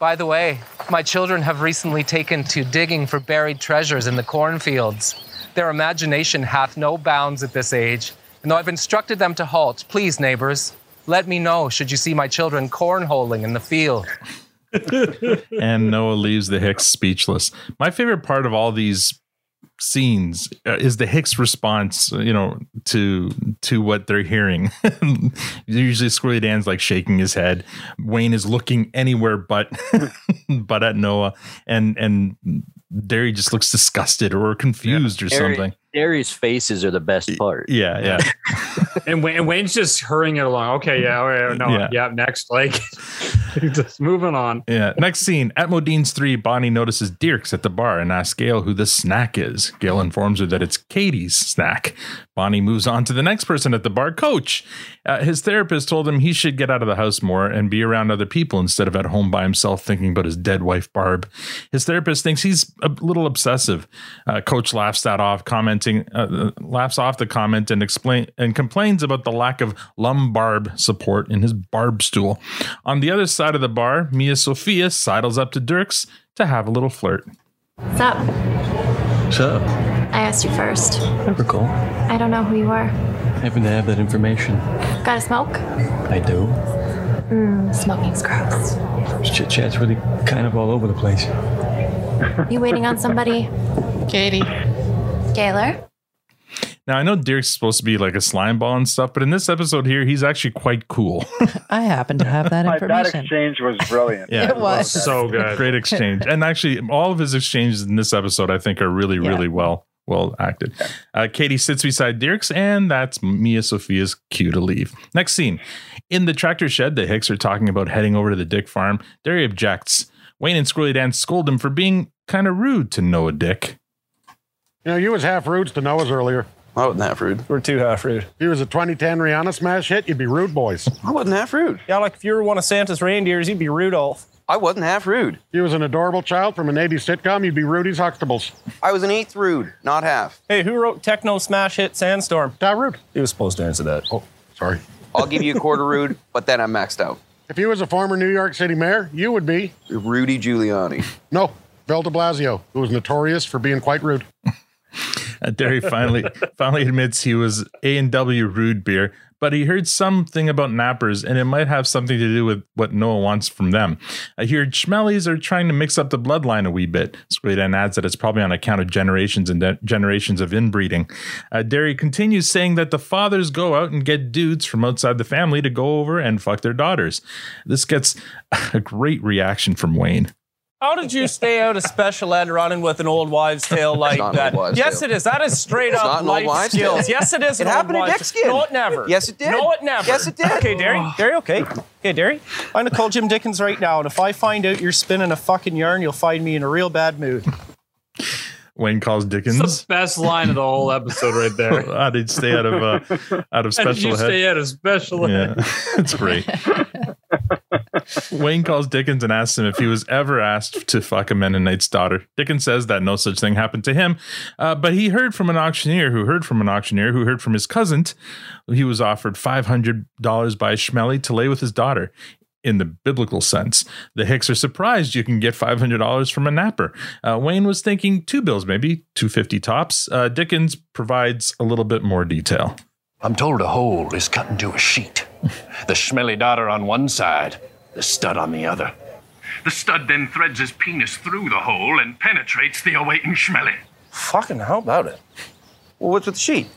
S14: By the way, my children have recently taken to digging for buried treasures in the cornfields. Their imagination hath no bounds at this age, and though I've instructed them to halt, please, neighbors, let me know should you see my children cornholing in the field.
S6: and Noah leaves the Hicks speechless. My favorite part of all these scenes uh, is the Hicks response, you know, to to what they're hearing. Usually Squirrely Dan's like shaking his head. Wayne is looking anywhere but but at Noah and and Derry just looks disgusted or confused or
S7: Derry-
S6: something.
S7: Derry's faces are the best part.
S6: Yeah, yeah.
S1: and, Wayne, and Wayne's just hurrying it along. Okay, yeah, okay, no,
S6: Yeah.
S1: yeah, next. Like, just moving on.
S6: Yeah. Next scene at Modeen's 3, Bonnie notices Dierks at the bar and asks Gail who the snack is. Gail informs her that it's Katy's snack. Bonnie moves on to the next person at the bar, Coach. Uh, his therapist told him he should get out of the house more and be around other people instead of at home by himself thinking about his dead wife, Barb. His therapist thinks he's a little obsessive. Uh, Coach laughs that off, commenting, uh, laughs off the comment and explain and complains about the lack of lumbar support in his barb stool. On the other side of the bar, Mia Sophia sidles up to Dierks to have a little flirt.
S16: What's up?
S17: What's up?
S16: I asked you first.
S17: I recall.
S16: I don't know who you are.
S17: Happen to have that information.
S16: Got a smoke?
S17: I do.
S16: Mm, smoking's gross.
S17: Chit chat's really kind of all over the place.
S16: You waiting on somebody? Katy. Gaylor?
S6: Now I know Derek's supposed to be like a slime ball and stuff, but in this episode here, he's actually quite cool.
S9: I happen to have that information.
S8: That
S9: information.
S8: exchange was brilliant.
S6: Yeah,
S9: It was.
S1: So good.
S6: Great exchange. And actually, all of his exchanges in this episode, I think, are really,
S9: Yeah.
S6: really well well acted. Uh, Katy sits beside Dierks, and that's Mia Sophia's cue to leave. Next scene. In the tractor shed, the Hicks are talking about heading over to the Dyck farm. Derry objects. Wayne and Squirrely Dan scold him for being kind of rude to Noah Dyck.
S15: You know, you was half rude to Noah's earlier.
S5: I wasn't half rude.
S18: We're too half rude.
S15: If you was a 2010 Rihanna smash hit, you'd be rude boys.
S5: I wasn't half rude.
S18: Yeah, like if you were one of Santa's reindeers, you'd be Rudolph.
S5: I wasn't half rude.
S15: If you was an adorable child from an 80s sitcom, you'd be Rudy's Huxtables.
S5: I was an eighth rude, not half.
S18: Hey, who wrote techno smash hit Sandstorm?
S15: That rude.
S18: He was supposed to answer that.
S15: Oh, sorry.
S5: I'll give you a quarter rude, but then I'm maxed out.
S15: If you was a former New York City mayor, you would be
S5: Rudy Giuliani.
S15: no Bill De Blasio, who was notorious for being quite rude.
S6: Uh, Derry finally finally admits he was A and W rude beer, but he heard something about nappers, and it might have something to do with what Noah wants from them. I hear Schmellies are trying to mix up the bloodline a wee bit. Squid adds that it's probably on account of generations and de- generations of inbreeding. Uh, Derry continues saying that the fathers go out and get dudes from outside the family to go over and fuck their daughters. This gets a great reaction from Wayne.
S18: How did you stay out of special ed running with an old wives' tale like
S5: not an
S18: that?
S5: old wives'
S18: yes,
S5: tale.
S18: it is. That is straight
S5: It's
S18: up
S5: not an old
S18: life
S5: wives'
S18: skills.
S5: tale.
S18: Yes, it is.
S5: It
S18: an old
S5: happened in
S18: wives'
S5: Dickskin.
S18: No, it never.
S5: Yes, it did.
S18: No, it never.
S5: Yes, it did.
S18: Okay, Derry. Derry, okay. Okay, Derry. I'm gonna call Jim Dickens right now, and if I find out you're spinning a fucking yarn, you'll find me in a real bad mood.
S6: Wayne calls Dickens.
S1: It's the best line of the whole episode right there.
S6: How did stay out of uh, out of
S1: How did
S6: special
S1: you
S6: ed?
S1: stay out of special ed?
S6: Yeah, it's great. Wayne calls Dickens and asks him if he was ever asked to fuck a Mennonite's daughter. Dickens says that no such thing happened to him, uh, but he heard from an auctioneer who heard from an auctioneer who heard from his cousin. He was offered five hundred dollars by Schmelly to lay with his daughter. In the biblical sense, the Hicks are surprised you can get five hundred dollars from a napper. Uh, Wayne was thinking two bills, maybe two fifty tops. Uh, Dickens provides a little bit more detail.
S19: I'm told a hole is cut into a sheet. The smelly daughter on one side, the stud on the other.
S20: The stud then threads his penis through the hole and penetrates the awaiting Schmelly.
S18: Fucking how about it?
S19: Well, what's with the sheet?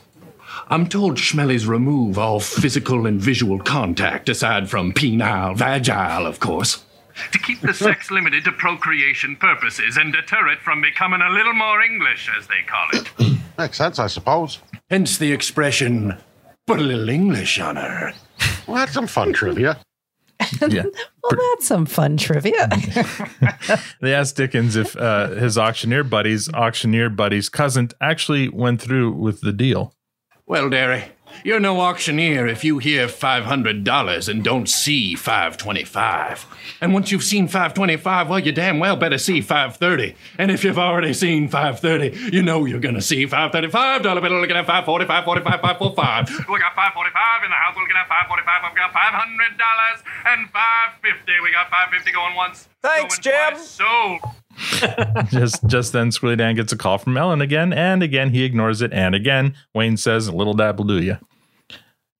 S19: I'm told Schmellies remove all physical and visual contact, aside from penile, vaginal, of course.
S20: To keep the sex limited to procreation purposes and deter it from becoming a little more English, as they call it.
S15: Makes sense, I suppose.
S19: Hence the expression, put a little English on her.
S15: Well, that's some fun trivia.
S6: Yeah.
S9: Well, that's some fun trivia.
S6: They asked Dickens if uh, his auctioneer buddy's auctioneer buddy's cousin actually went through with the deal.
S19: Well, Derry, you're no auctioneer if you hear $500 and don't see 525. And once you've seen 525, well, you damn well better see 530. And if you've already seen 530, you know you're gonna see 535. Dollar bill looking at 545, 45, 545.
S20: We got 545 in the house. We're looking at 545. I've got $500 and 550. We got 550 going once.
S18: Thanks,
S20: going
S18: Jim.
S20: twice, Sold.
S6: just just then Squirrely Dan gets a call from Ellen again, and again he ignores it, and again Wayne says, "Little dab will do ya."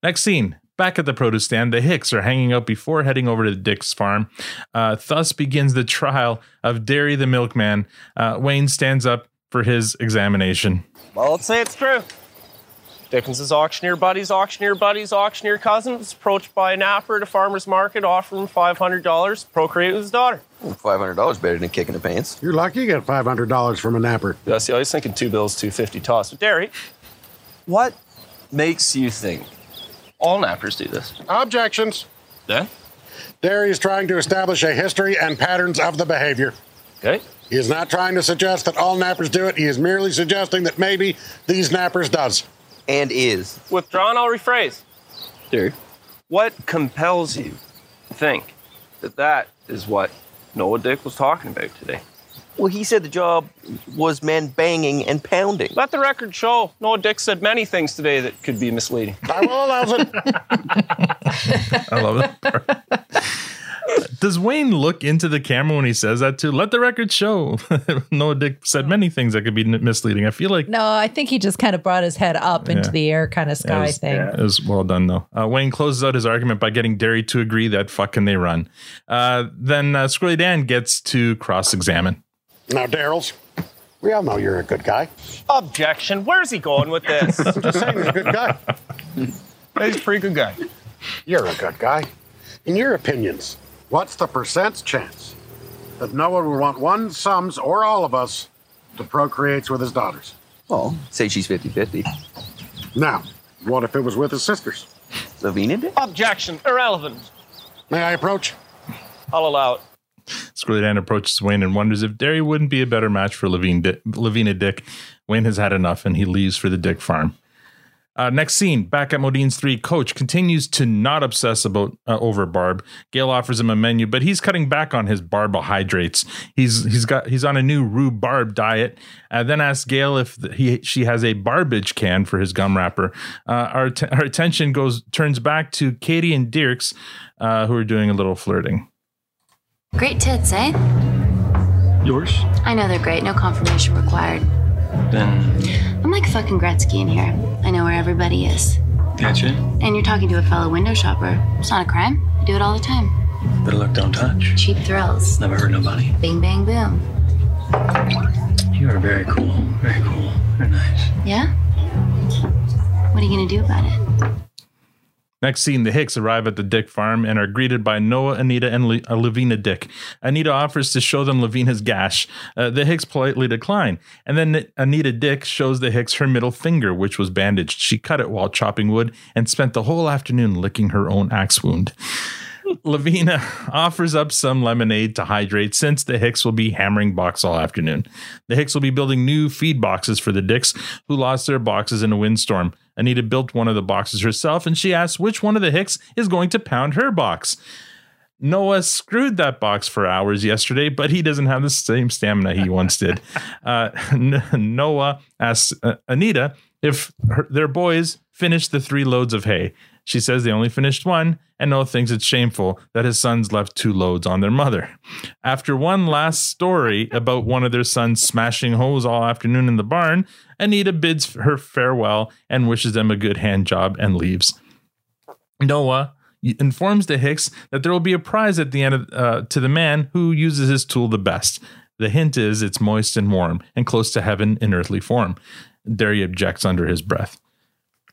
S6: Next scene. Back at the produce stand, the Hicks are hanging out before heading over to Dyck's farm. Uh, thus begins the trial of Derry the milkman. Uh, Wayne stands up for his examination.
S18: Well, let's say it's true. Dickens's auctioneer buddies, auctioneer buddies, auctioneer cousin was approached by an napper at a farmer's market, offering him $500 to procreate with his daughter.
S5: Five hundred dollars better than kicking the pants.
S15: You're lucky you get $500 from a napper.
S18: Yeah, see, I was thinking two bills, 250 toss. But Derry, what makes you think all nappers do this?
S15: Objections.
S18: Yeah?
S15: Derry is trying to establish a history and patterns of the behavior.
S18: Okay.
S15: He is not trying to suggest that all nappers do it. He is merely suggesting that maybe these nappers does.
S5: And is.
S18: Withdrawn, I'll rephrase.
S5: Derry.
S18: What compels you to think that that is what Noah Dyck was talking about today?
S5: Well, he said the job was men banging and pounding.
S18: Let the record show Noah Dyck said many things today that could be misleading.
S15: I will allow it.
S6: I love it. Does Wayne look into the camera when he says that too? Let the record show. Noah Dyck said many things that could be misleading. I feel like
S9: no, I think he just kind of brought his head up into the air, kind of
S6: It
S9: sky
S6: was,
S9: thing.
S6: it was well done, though. Uh, Wayne closes out his argument by getting Derry to agree that fucking they run. Uh, then uh, Squirrely Dan gets to cross examine.
S15: Now, Daryl's, We all know you're a good guy.
S18: Objection. Where's he going with this?
S15: I'm just saying, you're a good guy.
S18: He's a pretty good guy.
S15: You're a good guy. In your opinions, what's the percent chance that Noah would want one, sums, or all of us to procreate with his daughters?
S5: Well, say she's 50 50.
S15: Now, what if it was with his sisters?
S5: Lavina did?
S18: Objection. Irrelevant.
S15: May I approach?
S18: I'll allow it.
S6: Squirrely Dan approaches Wayne and wonders if Derry wouldn't be a better match for Levine Di- Lavina Dyck. Wayne has had enough and he leaves for the Dyck farm. Uh, next scene, back at Modeen's 3, Coach continues to not obsess about uh, over Barb. Gail offers him a menu, but he's cutting back on his barbohydrates. He's he's got he's on a new rhubarb diet. Uh, then asks Gail if he she has a barbage can for his gum wrapper. Uh, our t- our attention goes turns back to Katy and Dierks, uh, who are doing a little flirting.
S16: Great tits, eh?
S17: Yours?
S16: I know they're great. No confirmation required.
S17: Then,
S16: I'm like fucking Gretzky in here. I know where everybody is.
S17: gotcha.
S16: And you're talking to a fellow window shopper. It's not a crime. I do it all the time.
S17: Better luck, don't touch.
S16: Cheap thrills.
S17: Never hurt nobody.
S16: Bing, bang, boom.
S17: You are very cool. Very cool. Very nice.
S16: Yeah? What are you gonna do about it?
S6: Next scene, the Hicks arrive at the Dyck farm and are greeted by Noah, Anita, and Le- uh, Lavina Dyck. Anita offers to show them Lavina's gash. Uh, the Hicks politely decline. And then Anita Dyck shows the Hicks her middle finger, which was bandaged. She cut it while chopping wood and spent the whole afternoon licking her own axe wound. Lavina offers up some lemonade to hydrate since the Hicks will be hammering box all afternoon. The Hicks will be building new feed boxes for the Dycks who lost their boxes in a windstorm. Anita built one of the boxes herself and she asks which one of the Hicks is going to pound her box. Noah screwed that box for hours yesterday, but he doesn't have the same stamina he once did. Uh, Noah asks uh, Anita if her, their boys finished the three loads of hay. She says they only finished one, and Noah thinks it's shameful that his sons left two loads on their mother. After one last story about one of their sons smashing hoes all afternoon in the barn, Anita bids her farewell and wishes them a good hand job and leaves. Noah informs the Hicks that there will be a prize at the end of, uh, to the man who uses his tool the best. The hint is it's moist and warm and close to heaven in earthly form. Derry objects under his breath.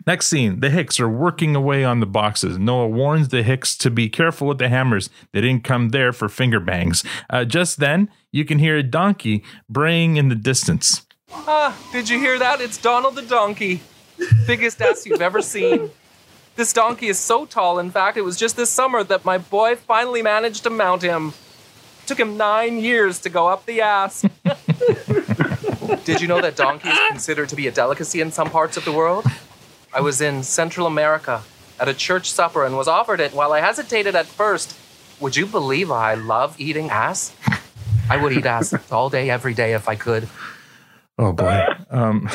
S6: Next scene, the Hicks are working away on the boxes. Noah warns the Hicks to be careful with the hammers. They didn't come there for finger bangs. Uh, just then, you can hear a donkey braying in the distance.
S14: Ah, did you hear that? It's Donald the donkey. Biggest ass you've ever seen. This donkey is so tall, in fact, it was just this summer that my boy finally managed to mount him. Took him nine years to go up the ass. Did you know that donkey is considered to be a delicacy in some parts of the world? I was in Central America at a church supper and was offered it while I hesitated at first. Would you believe I love eating ass? I would eat ass all day, every day if I could.
S6: Oh boy. Um,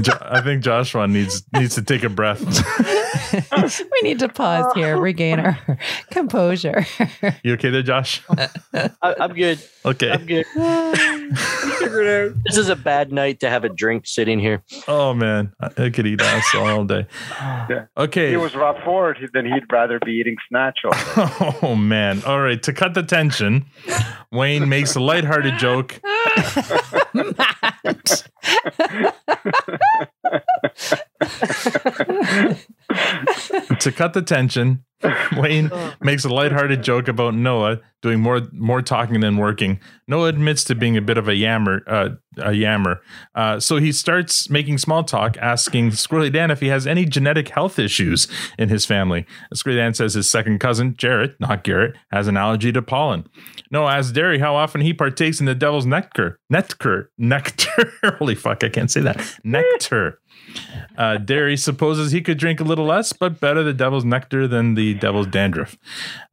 S6: Jo- I think Joshua needs needs to take a breath.
S9: we need to pause here, regain our composure.
S6: You okay there, Josh?
S7: I, I'm good.
S6: Okay.
S7: I'm good. this is a bad night to have a drink sitting here.
S6: Oh man, I, I could eat ass all day. Okay.
S8: If he was Rob Ford, then he'd rather be eating snatch all day.
S6: Oh man. All right. To cut the tension, Wayne makes a lighthearted joke. Matt. to cut the tension, Wayne makes a lighthearted joke about Noah doing more more talking than working. Noah admits to being a bit of a yammer, uh, a yammer. Uh, so he starts making small talk, asking Squirrely Dan if he has any genetic health issues in his family. Squirrely Dan says his second cousin, Jarrett, not Garrett, has an allergy to pollen. Noah asks Derry how often he partakes in the devil's nectar. Nectar. Nectar. Holy fuck, I can't say that. Nectar. Uh, Derry supposes he could drink a little less, but better the devil's nectar than the devil's dandruff.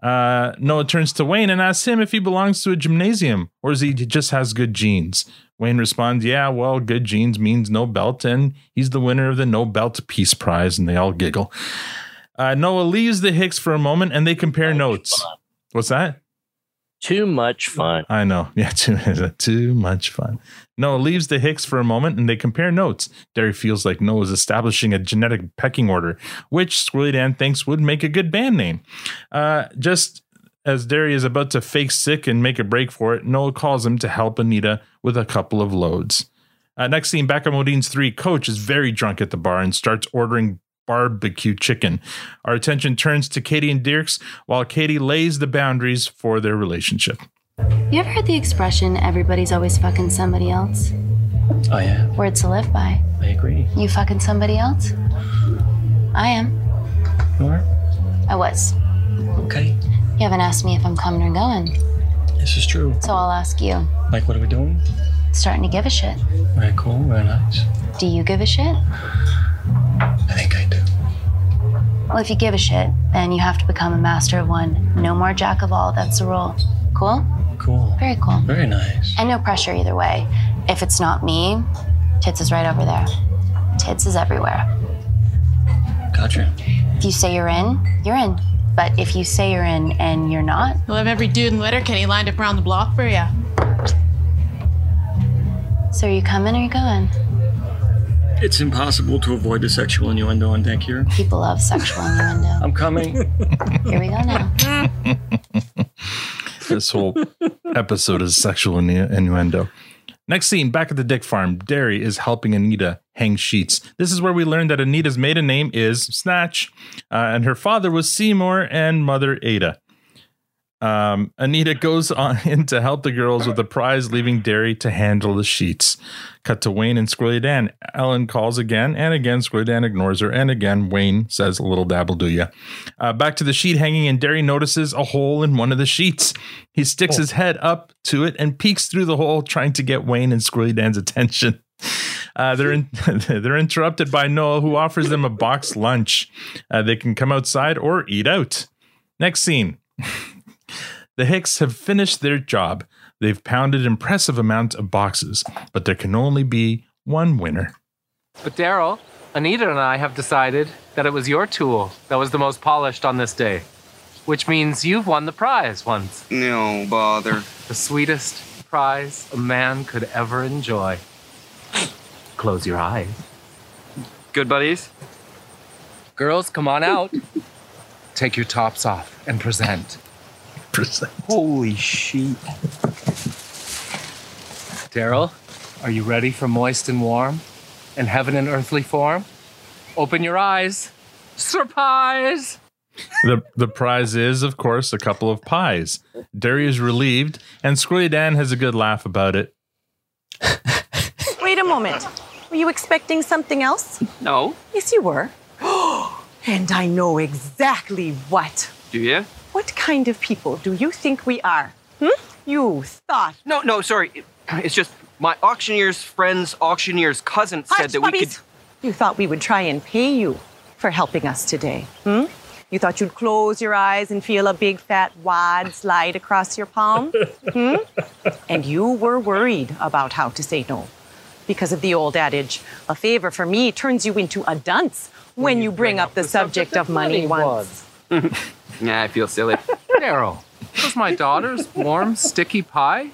S6: Uh, Noah turns to Wayne and asks him if he belongs to a gymnasium or is he just has good genes. Wayne responds, Yeah, well, good genes means no belt, and he's the winner of the No Belt Peace Prize, and they all giggle. Uh, Noah leaves the Hicks for a moment and they compare notes. What's that?
S7: Too much fun.
S6: I know. Yeah, too, too much fun. Noah leaves the Hicks for a moment and they compare notes. Derry feels like Noah is establishing a genetic pecking order, which Squirrely Dan thinks would make a good band name. Uh, just as Derry is about to fake sick and make a break for it, Noah calls him to help Anita with a couple of loads. Uh, next scene, back at Modeen's 3, Coach is very drunk at the bar and starts ordering barbecue chicken. Our attention turns to Katy and Dierks while Katy lays the boundaries for their relationship.
S16: You ever heard the expression, everybody's always fucking somebody else?
S17: Oh, yeah.
S16: Words to live by.
S17: I agree.
S16: You fucking somebody else? I am.
S17: You are?
S16: I was.
S17: Okay.
S16: You haven't asked me if I'm coming or going,
S17: This is true.
S16: so I'll ask you.
S17: Like, what are we doing?
S16: Starting to give a shit.
S17: Very cool. Very nice.
S16: Do you give a shit?
S17: I think I do.
S16: Well, if you give a shit, then you have to become a master of one. No more jack of all. That's the rule. Cool?
S17: Cool.
S16: Very cool.
S17: Very nice.
S16: And no pressure either way. If it's not me, Tits is right over there. Tits is everywhere.
S17: Gotcha.
S16: If you say you're in, you're in. But if you say you're in and you're not,
S21: We'll have every dude in Letterkenny lined up around the block for you.
S16: so are you coming or are you going?
S17: It's impossible to avoid the sexual innuendo on deck here.
S16: People love sexual innuendo.
S17: I'm coming.
S16: Here we go now.
S6: This whole episode is sexual innu- innuendo. Next scene, back at the Dyck Farm, Derry is helping Anita hang sheets. This is where we learn that Anita's maiden name is Snatch, uh, and her father was Seymour and mother Ada. Um, Anita goes on in to help the girls with the prize, leaving Derry to handle the sheets. Cut to Wayne and Squirrely Dan. Ellen calls again and again. Squirrely Dan ignores her, and again Wayne says, "A little dabble, do ya?" Uh, back to the sheet hanging, and Derry notices a hole in one of the sheets. He sticks his head up to it and peeks through the hole, trying to get Wayne and Squirrely Dan's attention. Uh, they're in, they're interrupted by Noel, who offers them a box lunch. Uh, they can come outside or eat out. Next scene. The Hicks have finished their job. They've pounded impressive amounts of boxes, but there can only be one winner.
S14: But Daryl, Anita and I have decided that it was your tool that was the most polished on this day, which means you've won the prize once.
S22: No bother.
S14: The sweetest prize a man could ever enjoy. Close your eyes.
S22: Good buddies?
S14: Girls, come on out. Take your tops off and present.
S6: Present.
S22: Holy shit.
S14: Daryl, are you ready for moist and warm and heaven in earthly form? Open your eyes. Surprise!
S6: The the prize is, of course, a couple of pies. Derry is relieved, and Squirrely Dan has a good laugh about it.
S23: Wait a moment. Were you expecting something else?
S22: No.
S23: Yes, you were. and I know exactly what.
S22: Do you?
S23: What kind of people do you think we are? Hmm? You thought.
S22: No, no, sorry. It's just my auctioneer's friend's auctioneer's cousin said
S23: Hush,
S22: that we could.
S23: You thought we would try and pay you for helping us today. Hmm? You thought you'd close your eyes and feel a big fat wad slide across your palm? Hmm? And you were worried about how to say no. Because of the old adage, a favor for me turns you into a dunce when, you bring, up the, subject, of money once.
S22: Yeah, I feel silly.
S14: Daryl, does my daughter's warm, sticky pie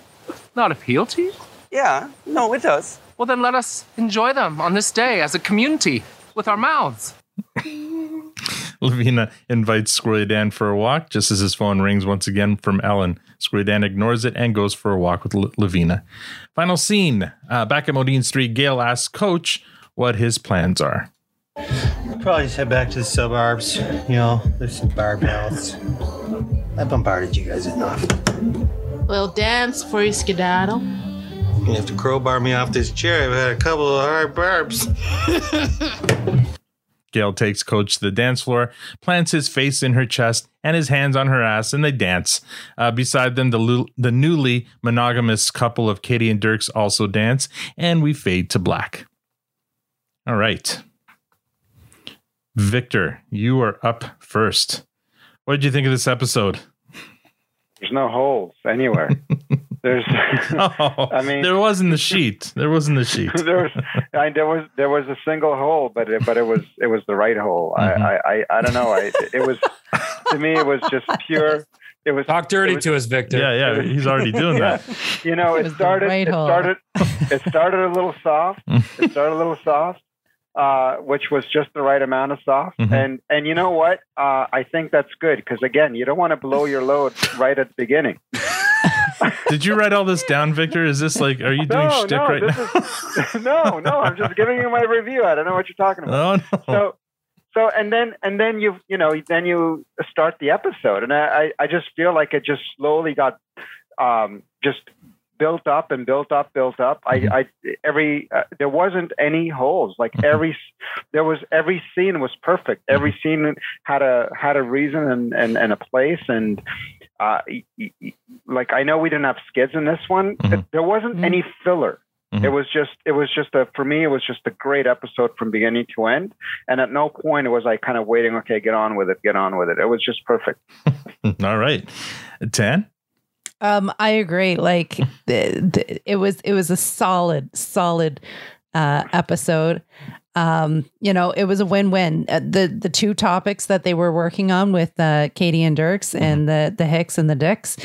S14: not appeal to you?
S22: Yeah, no, it does.
S14: Well, then let us enjoy them on this day as a community with our mouths.
S6: Lavina invites Squirrely Dan for a walk just as his phone rings once again from Ellen. Squirrely Dan ignores it and goes for a walk with L- Lavina. Final scene. Uh, back at Modeen Street, Gail asks Coach what his plans are.
S24: Probably just head back to the suburbs. You know, there's some bar belts. I bombarded you guys enough.
S21: Well, dance for you skedaddle.
S24: You have to crowbar me off this chair. I've had a couple of hard barbs.
S6: Gail takes Coach to the dance floor, plants his face in her chest and his hands on her ass, and they dance. Uh, beside them, the, lu- the newly monogamous couple of Katy and Dierks also dance, and we fade to black. All right. Victor, you are up first. What did you think of this episode?
S8: There's no holes anywhere. There's, I mean,
S6: There wasn't the sheet. There wasn't the sheet.
S8: there was, I, there was, there was a single hole, but it, but it was, it was the right hole.
S6: Mm-hmm.
S8: I, I, I, I don't know. I, it was, to me, it was just pure. It was
S1: talk dirty
S8: was-
S1: to us, Victor.
S6: Yeah, yeah, he's already doing that.
S8: You know, it,
S9: was the
S8: started.
S9: right
S8: it
S9: hole.
S8: started. It started a little soft. It started a little soft. Uh, which was just the right amount of soft.
S6: Mhm.
S8: And and you know what? Uh, I think that's good because again, you don't want to blow your load right at the beginning.
S6: Did you write all this down, Victor? Is this like, are you doing
S8: no,
S6: shtick
S8: no,
S6: right now?
S8: is, no, no. I'm just giving you my review. I don't know what you're talking about.
S6: Oh, no.
S8: So, so and then and then you you know then you start the episode, and I I I just feel like it just slowly got um, just built up and built up, built up. I mm-hmm. I every uh, there wasn't any holes. Like mm-hmm. every there was every scene was perfect. Mm-hmm. Every scene had a had a reason and and, and a place and. Uh, like I know we didn't have skids in this one. There wasn't any filler. It was just, it was just a, for me, it was just a great episode from beginning to end. And at no point was I kind of waiting, okay, get on with it, get on with it. It was just perfect.
S6: all right. Tan?
S9: Um, I agree. Like the, the, it was, it was a solid, solid uh, episode. Um, you know, it was a win-win. Uh, the the two topics that they were working on with uh, Katy and Dierks and the the Hicks and the Dycks,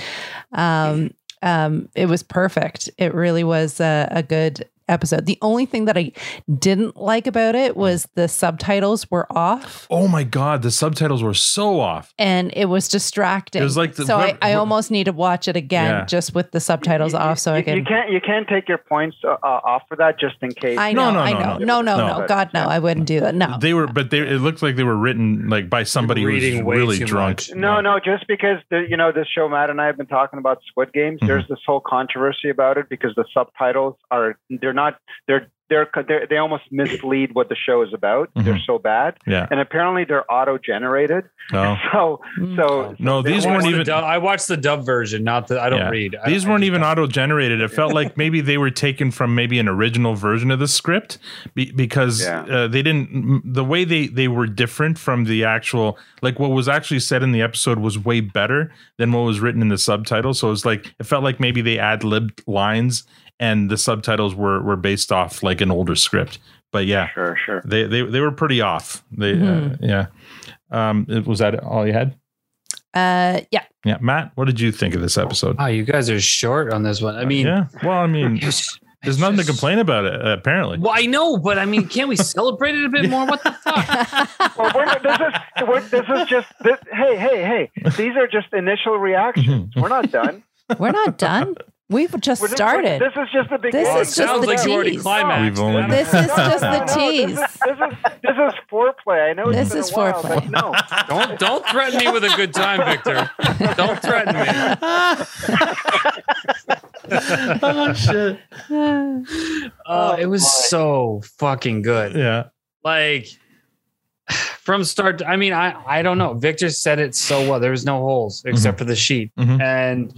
S9: um, um, it was perfect. It really was a, a good episode. The only thing that I didn't like about it was the subtitles were off.
S6: Oh my God, the subtitles were so off.
S9: and it was distracting.
S6: It was like the-
S9: so I, I
S6: whoever-
S9: almost need to watch it again
S6: Yeah.
S9: just with the subtitles off, so I
S8: You,
S9: can.
S8: you can't, you can't take your points uh, off for that just in case.
S9: I know, I know, no, no, no, God, no, I wouldn't do that. No,
S6: They were, but they, it looked like they were written like by somebody who was
S1: Reading way
S6: really
S1: too
S6: drunk.
S8: No, no, just because the, you know this show, Matt and I have been talking about Squid Games.
S6: Mm-hmm.
S8: There's this whole controversy about it because the subtitles are they're not they're they're, they're they almost mislead what the show is about. They're so bad,
S6: Mm-hmm. Yeah.
S8: and apparently they're auto generated.
S6: Oh.
S8: So so
S6: No, these weren't
S1: watched the
S6: even.
S1: dub- I watched the dub version, not the. I don't
S6: Yeah.
S1: read. I-
S6: These weren't even auto generated. It felt like maybe they were taken from maybe an original version of the script be, because uh, they didn't, the way they, they were different from the actual, like what was actually said in the episode was way better than what was written in the subtitles. So it was like, it felt like maybe they ad libbed lines and the subtitles were, were based off like an older script. But yeah,
S8: sure, sure.
S6: They, they, they were pretty off. They, uh,
S9: Mhm.
S6: yeah. Um, was that all you had?
S9: uh, yeah.
S6: Yeah. Matt, what did you think of this episode?
S1: Oh, you guys are short on this one. I mean,
S6: yeah. Well, I mean, there's nothing to complain about it. Apparently.
S1: Well, I know, but I mean, can't we celebrate it a bit more? What the fuck?
S8: well, we're, this is we're, this is just this, hey hey hey. These are just initial reactions. We're not done.
S9: We're not done. We've just
S8: We're just-
S9: started.
S8: This is just the beginning.
S9: This is just
S1: sounds
S9: the
S1: like you already
S9: tease.
S1: climaxed.
S6: We've only-
S9: This is just the
S8: No,
S9: tease.
S8: This is, this is this is foreplay. I know it's
S9: This
S8: been
S9: is
S8: a while,
S9: foreplay.
S8: but no.
S1: Don't don't threaten me with a good time, Victor. Don't threaten me.
S6: oh shit.
S1: Uh, it was so fucking good.
S6: Yeah.
S1: Like from start. To, I mean, I I don't know. Victor said it so well. There was no holes except for the sheet,
S6: Mhm.
S1: and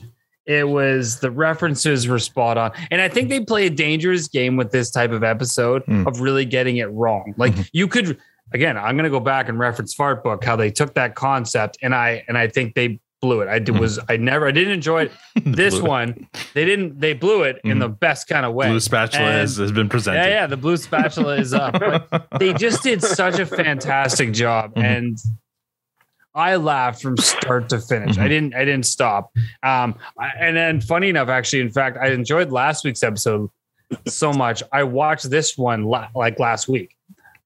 S1: it was the references were spot on. And I think they play a dangerous game with this type of episode
S6: Mm.
S1: of really getting it wrong. Like you could. Again, I'm going to go back and reference Fart Book how they took that concept and I and I think they blew it. I did, was I never I didn't enjoy it. This one they didn't they blew it in the best kind of way.
S6: Blue spatula
S1: And-
S6: has, has been presented.
S1: yeah, yeah, the blue spatula is up. But they just did such a fantastic job,
S6: Mm-hmm.
S1: and I laughed from start to finish.
S6: Mm-hmm.
S1: I didn't, I didn't stop. Um, I- and then funny enough, actually, in fact, I enjoyed last week's episode so much. I watched this one la- like last week.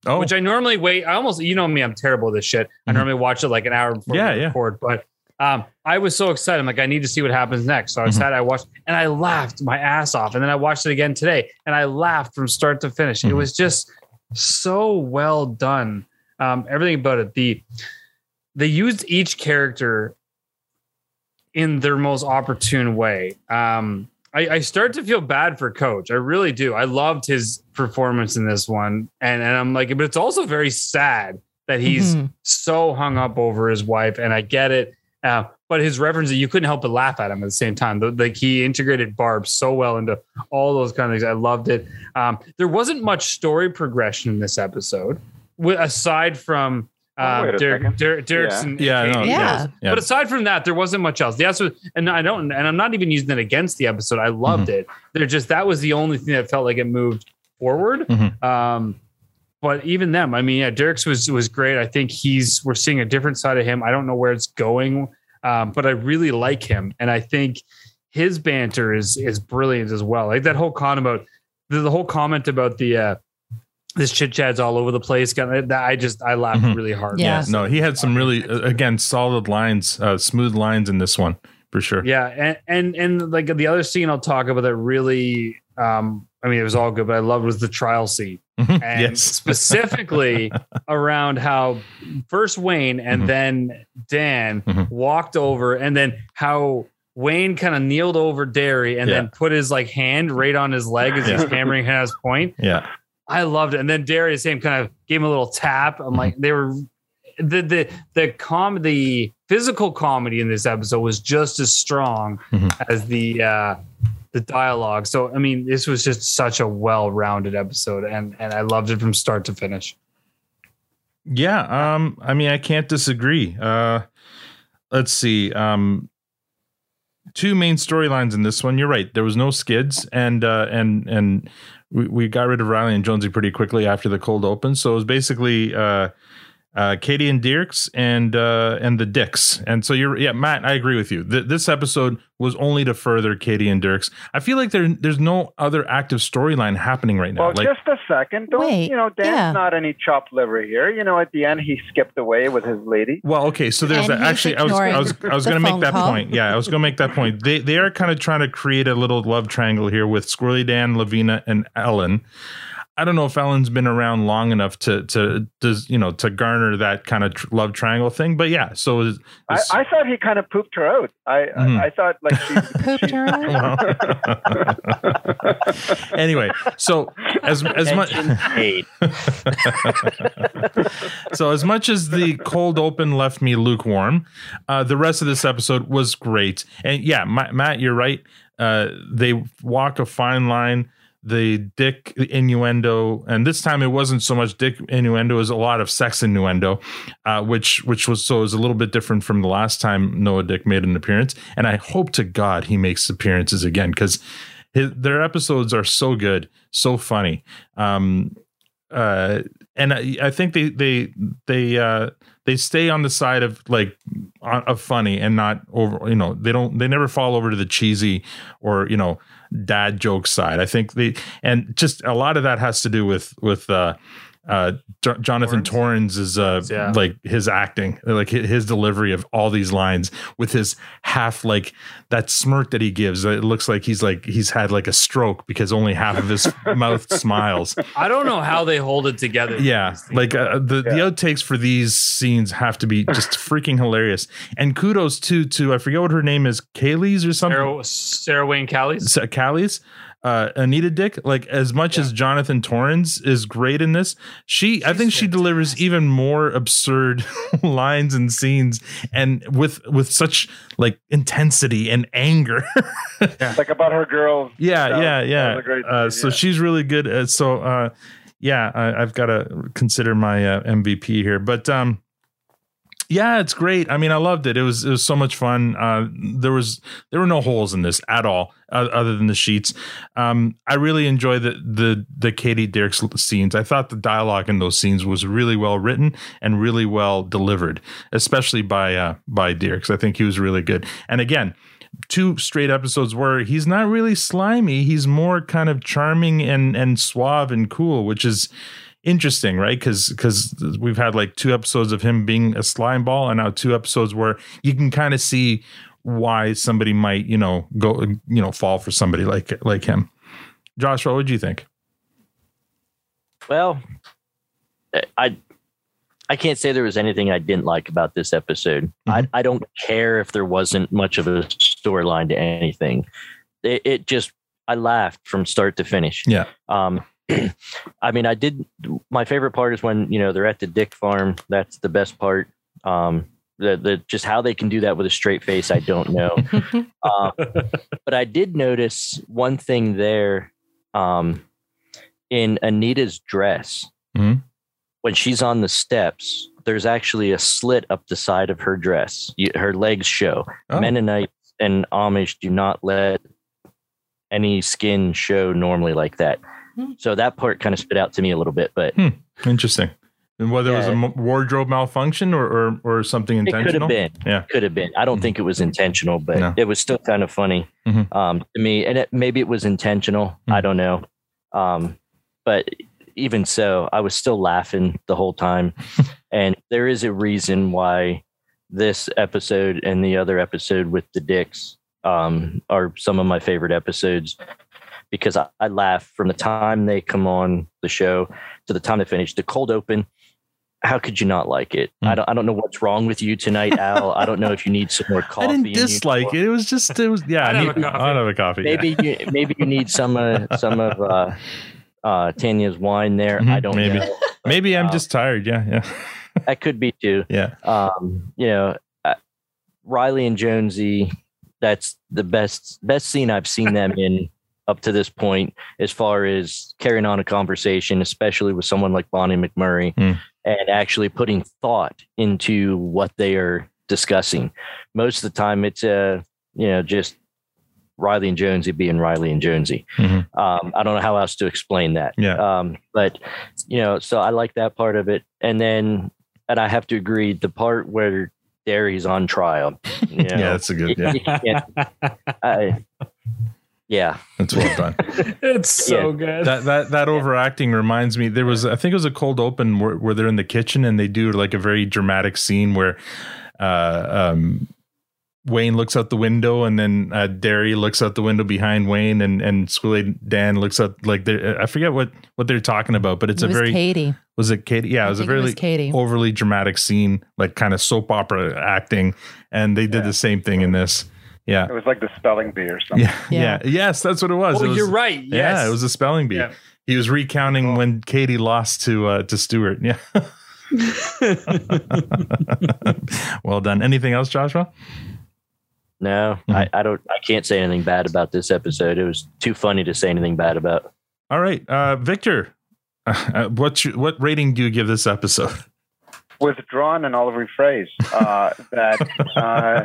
S6: Oh.
S1: Which I normally wait. I almost, you know me, I'm terrible at this shit. I normally watch it like an hour before
S6: Mm-hmm. Yeah,
S1: we
S6: yeah.
S1: record, but um, I was so excited. I'm like, I need to see what happens next. So I
S6: Mhm.
S1: sat, I watched, and I laughed my ass off. And then I watched it again today, and I laughed from start to finish.
S6: Mm-hmm.
S1: It was just so well done. Um, everything about it. The they used each character in their most opportune way. Um, I, I start to feel bad for Coach. I really do. I loved his performance in this one, and and I'm like, but it's also very sad that he's
S9: Mhm.
S1: so hung up over his wife, and I get it. Uh, but his reference, you couldn't help but laugh at him at the same time. Like he integrated Barb so well into all those kind of things. I loved it. Um, there wasn't much story progression in this episode, aside from um,
S8: wait a
S1: Derek. Derek, Derek's
S8: Yeah.
S1: and
S6: Yeah, no,
S9: Yeah.
S6: yeah.
S1: But aside from that, there wasn't much else. The episode, and I don't, and I'm not even using it against the episode. I loved
S6: Mm-hmm.
S1: it. They're just that was the only thing that felt like it moved forward.
S6: Mhm.
S1: Um, but even them, I mean, yeah, Derek's was was great. I think he's we're seeing a different side of him. I don't know where it's going, um, but I really like him, and I think his banter is is brilliant as well. Like that whole con about the, the whole comment about the uh, this chit chat's all over the place. Kind of, that I just I laughed really hard.
S6: Yeah. No, he had some really uh, again solid lines, uh, smooth lines in this one for sure.
S1: Yeah, and and and like the other scene I'll talk about that really, um, I mean, it was all good, but I loved was the trial scene, and
S6: Mm-hmm. Yes.
S1: specifically around how first Wayne
S6: Mm-hmm.
S1: and then Dan walked over, and then how. Wayne kind of kneeled over Derry and
S6: Yeah.
S1: then put his like hand right on his leg as he's hammering at his point.
S6: Yeah.
S1: I loved it. And then the same kind of gave him a little tap. I'm like, they were the the the com the physical comedy in this episode was just as strong as the uh the dialogue. So I mean, this was just such a well-rounded episode and and I loved it from start to finish.
S6: Yeah, um, I mean, I can't disagree. Uh, let's see. Um, two main storylines in this one. You're right. There was no skids, and uh, and and we, we got rid of Riley and Jonesy pretty quickly after the cold open. So it was basically uh, uh, Katy and Dierks and uh, and the Dycks. And so you're yeah, Matt. I agree with you. Th- this episode was only to further Katy and Dierks. I feel like there there's no other active storyline happening right now.
S8: Well,
S6: like
S8: just a second. Don't
S9: Wait,
S8: you know? Dan's
S9: yeah.
S8: not any chopped liver here. You know, at the end he skipped away with his lady.
S6: Well, okay, so there's
S8: And
S6: that. Actually, I was I was I was going to make that
S8: call.
S6: point. Yeah, I was going to make that point. They they are kind of trying to create a little love triangle here with Squirrely Dan, Lavina, and Ellen. I don't know if Ellen's been around long enough to to does you know to garner that kind of tr- love triangle thing. But yeah, so it's,
S8: I, I thought he kind of pooped her out. I
S6: Mhm.
S8: I, I thought like she
S9: pooped her
S6: out. anyway, so as as much so as much as the cold open left me lukewarm, uh, the rest of this episode was great. And yeah, Ma- Matt, you're right. Uh, they walk a fine line. The dick innuendo, and this time it wasn't so much dick innuendo; was a lot of sex innuendo, uh, which which was so was a little bit different from the last time Noah Dyck made an appearance. And I hope to God he makes appearances again because their episodes are so good, so funny. Um, uh, and I, I think they they they uh, they stay on the side of like of funny and not over. You know, they don't they never fall over to the cheesy or you know dad joke side. I think the and just a lot of that has to do with with uh, uh, Jo- Jonathan Torrens is uh,
S1: Yeah.
S6: like his acting, like his delivery of all these lines with his half like that smirk that he gives. It looks like he's like he's had like a stroke because only half of his mouth smiles.
S1: I don't know how they hold it together.
S6: Yeah, like uh, the the outtakes for these scenes have to be just freaking hilarious. And kudos to to I forget what her name is, Kaylee's or something.
S1: Sarah, Sarah Wayne Callies.
S6: Sa- Callies, uh, Anita Dyck. Like as much as Jonathan Torrens is great in this, she I think she delivers even more absurd lines and scenes, and with with such like intensity and anger. yeah.
S8: like about her girls.
S6: Yeah,
S8: That was-
S6: yeah,
S8: that
S6: yeah.
S8: great
S6: uh, so she's really good. Uh, so uh, yeah, I, I've got to consider my uh, MVP here, but um, yeah, it's great. I mean, I loved it. It was it was so much fun. Uh, there was there were no holes in this at all, uh, other than the sheets. Um, I really enjoy the the the Katy Dierks scenes. I thought the dialogue in those scenes was really well written and really well delivered, especially by uh, by Dierks. I think he was really good. And again, two straight episodes where he's not really slimy. He's more kind of charming and and suave and cool, which is interesting, right? Because because we've had like two episodes of him being a slime ball, and now two episodes where you can kind of see why somebody might you know go you know fall for somebody like like him. Josh, what would you think?
S7: Well, I I can't say there was anything I didn't like about this episode. I I don't care if there wasn't much of a storyline to anything. It, it just I laughed from start to finish.
S6: Yeah.
S7: Um, I mean, I did. My favorite part is when you know they're at the Dyck Farm. That's the best part. Um, the the just how they can do that with a straight face, I don't know. um, but I did notice one thing there. Um, in Anita's dress,
S6: Mhm.
S7: when she's on the steps, there's actually a slit up the side of her dress. You, her legs show.
S6: Oh.
S7: Mennonites and Amish do not let any skin show normally like that. So that part kind of spit out to me a little bit, but
S6: Hmm, interesting. And whether it was a wardrobe malfunction or, or or something
S7: it could
S6: intentional.
S7: have been.
S6: Yeah.
S7: Could have been. I don't think it was intentional, but
S6: No.
S7: it was still kind of funny
S6: Mhm.
S7: um, to me. And it, maybe it was intentional.
S6: Hmm.
S7: I don't know. Um, but even so, I was still laughing the whole time. and there is a reason why this episode and the other episode with the Dycks um, are some of my favorite episodes because I, I laugh from the time they come on the show to the time they finish. The cold open, how could you not like it?
S6: Hmm.
S7: I don't I don't know what's wrong with you tonight, Al. I don't know if you need some more coffee.
S6: I didn't dislike it. It was just it was yeah.
S7: I'd
S6: I
S7: have
S6: need,
S7: a coffee.
S6: I'd have a coffee. yeah.
S7: Maybe you, maybe you need some uh, some of uh, uh, Tanya's wine there. I don't
S6: Mm-hmm. maybe
S7: know.
S6: maybe I'm
S7: uh,
S6: just tired. Yeah, yeah,
S7: That could be too.
S6: yeah.
S7: Um, you know, uh, Riley and Jonesy. That's the best best scene I've seen them in up to this point, as far as carrying on a conversation, especially with someone like Bonnie McMurray,
S6: Hmm.
S7: and actually putting thought into what they are discussing. Most of the time, it's uh, you know just Riley and Jonesy being Riley and Jonesy.
S6: Mhm.
S7: Um, I don't know how else to explain that.
S6: Yeah.
S7: Um, but you know, so I like that part of it. And then, and I have to agree, the part where Derry's on trial. You know,
S6: Yeah, that's a good- yeah.
S7: I- yeah.
S6: That's well done.
S1: It's so good.
S6: That that that overacting reminds me. There was I think it was a cold open where, where they're in the kitchen and they do like a very dramatic scene where uh, um, Wayne looks out the window and then uh, Derry looks out the window behind Wayne and and Squirrely Dan looks out like they I forget what what they're talking about, but it's
S9: It
S6: a very
S9: Katy.
S6: Was it Katy? Yeah, it was a very
S9: was Katy.
S6: overly dramatic scene, like kind of soap opera acting, and they did the same thing in this. Yeah.
S8: It was like the spelling bee or something.
S6: Yeah, yeah, yes, that's what it was.
S1: Oh,
S6: It was-
S1: you're right.
S6: Yeah, it was a spelling bee.
S1: Yeah.
S6: He was recounting when Katy lost to uh, to Stewart. Yeah. well done. Anything else, Joshua?
S7: No, I, I don't. I can't say anything bad about this episode. It was too funny to say anything bad about.
S6: All right, uh, Victor. Uh, what you, what rating do you give this episode?
S8: Withdrawn and I'll rephrase uh, that uh,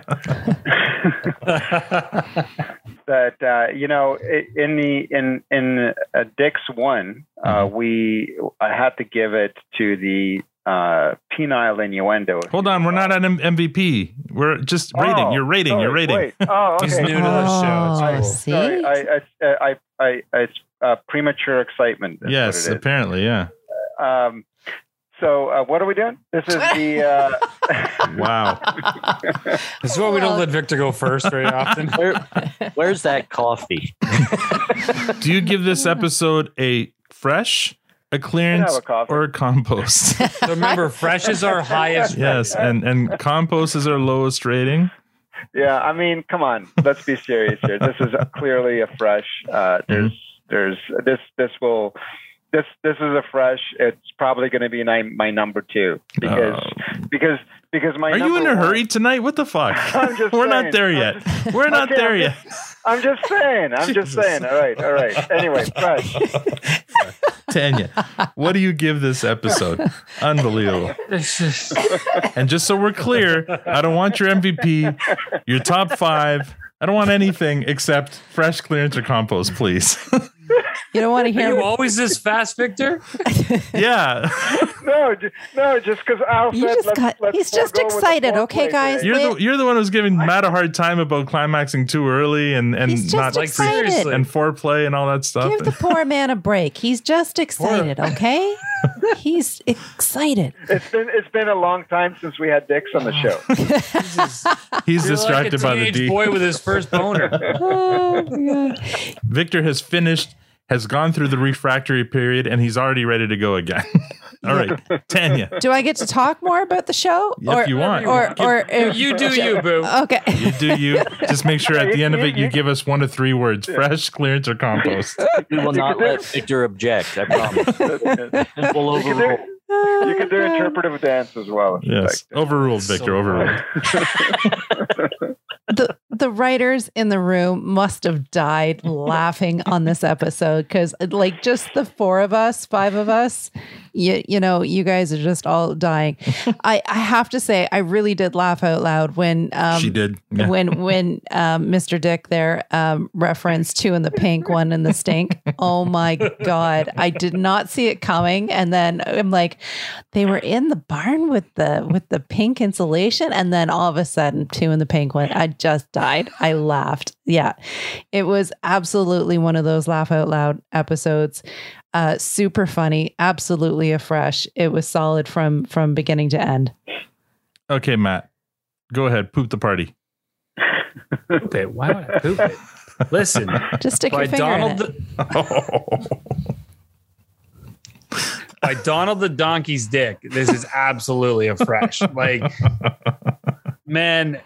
S8: that uh, you know in the in in uh, Dyck's one uh, we I had to give it to the uh, penile innuendo.
S6: Hold on, we're not at M- MVP. We're just rating.
S8: Oh,
S6: You're rating.
S8: sorry,
S6: You're rating.
S8: Wait. Oh, okay.
S1: He's new to the show.
S8: I,
S1: It's cool.
S8: sorry, I, I, I, I, it's uh, premature excitement.
S6: yes,
S8: what it is.
S6: apparently, yeah.
S8: Um, so uh, what are we doing? This is the. Uh,
S6: Wow.
S1: This is why we don't let Victor go first very often.
S7: Where, where's that coffee?
S6: do you give this episode a fresh, a clearance,
S8: a
S6: or a compost?
S1: So remember, fresh is our highest.
S6: yes, and and compost is our lowest rating.
S8: Yeah, I mean, come on, let's be serious here. This is clearly a fresh. Uh, there's,
S6: Mm-hmm.
S8: there's this, this will, this, this is a fresh. It's probably going to be my, my number two because, oh. because, because my.
S6: Oh. Are you in a
S8: one-
S6: hurry tonight? What the fuck?
S8: I'm just
S6: We're
S8: saying.
S6: not there yet.
S8: just-
S6: We're not
S8: Okay,
S6: there
S8: I'm
S6: yet.
S8: just- I'm just saying. I'm just saying. All right, all right. Anyway, fresh.
S6: Tanya, what do you give this episode? Unbelievable. And just so we're clear, I don't want your MVP, your top five. I don't want anything except fresh clearance or compost, please.
S9: You don't want to
S1: Are
S9: hear
S1: you always this fast, Victor?
S6: yeah.
S8: no, no, just because Al
S9: You
S8: said
S9: just
S8: let's,
S9: got-
S8: let's
S9: he's just
S8: forego with the
S9: excited, okay, guys?
S8: Eh?
S6: You're the you're the one who's giving Matt a hard time about climaxing too early and and
S9: He's just
S6: not
S1: Like,
S9: excited.
S1: seriously.
S6: and foreplay and all that stuff.
S9: Give the poor man a break. He's just excited, okay? He's excited.
S8: It's been it's been a long time since we had dicks on the show.
S6: He's
S1: You're
S6: distracted
S1: like a
S6: by the D.
S1: boy with his first boner.
S9: Oh.
S6: Victor has finished, has gone through the refractory period, and he's already ready to go again. All right, Tanya,
S9: Do I get to talk more about the show?
S6: If you want.
S9: Or, or,
S6: Give-
S1: You do you, boo.
S9: Okay.
S6: you do you. Just make sure at the end of it you give us one to three words: fresh, clearance, or compost.
S7: We will not let Victor object. I promise. we'll overrule.
S8: Do, you can do oh, interpretive dance as well. if you'd
S6: Yes, overruled, Victor. Overruled.
S9: the the writers in the room must have died laughing on this episode because like just the four of us five of us you, you know you guys are just all dying i i have to say i really did laugh out loud when um
S6: she did. Yeah.
S9: when when um, Mr. Dyck there um, referenced two in the pink, one in the stink. Oh my god, I did not see it coming. And then I'm like, they were in the barn with the with the pink insulation, and then all of a sudden, two in the pink one. I just died. I laughed. Yeah, it was absolutely one of those laugh out loud episodes. Uh, super funny, absolutely afresh. It was solid from from beginning to end.
S6: Okay, Matt, go ahead. Poop the party.
S1: Poop it. Why would I poop it? Listen,
S9: Just stick your
S1: by
S9: finger in
S1: Donald
S9: it.
S1: the, by Donald the Donkey's dick. This is absolutely afresh. Like, man,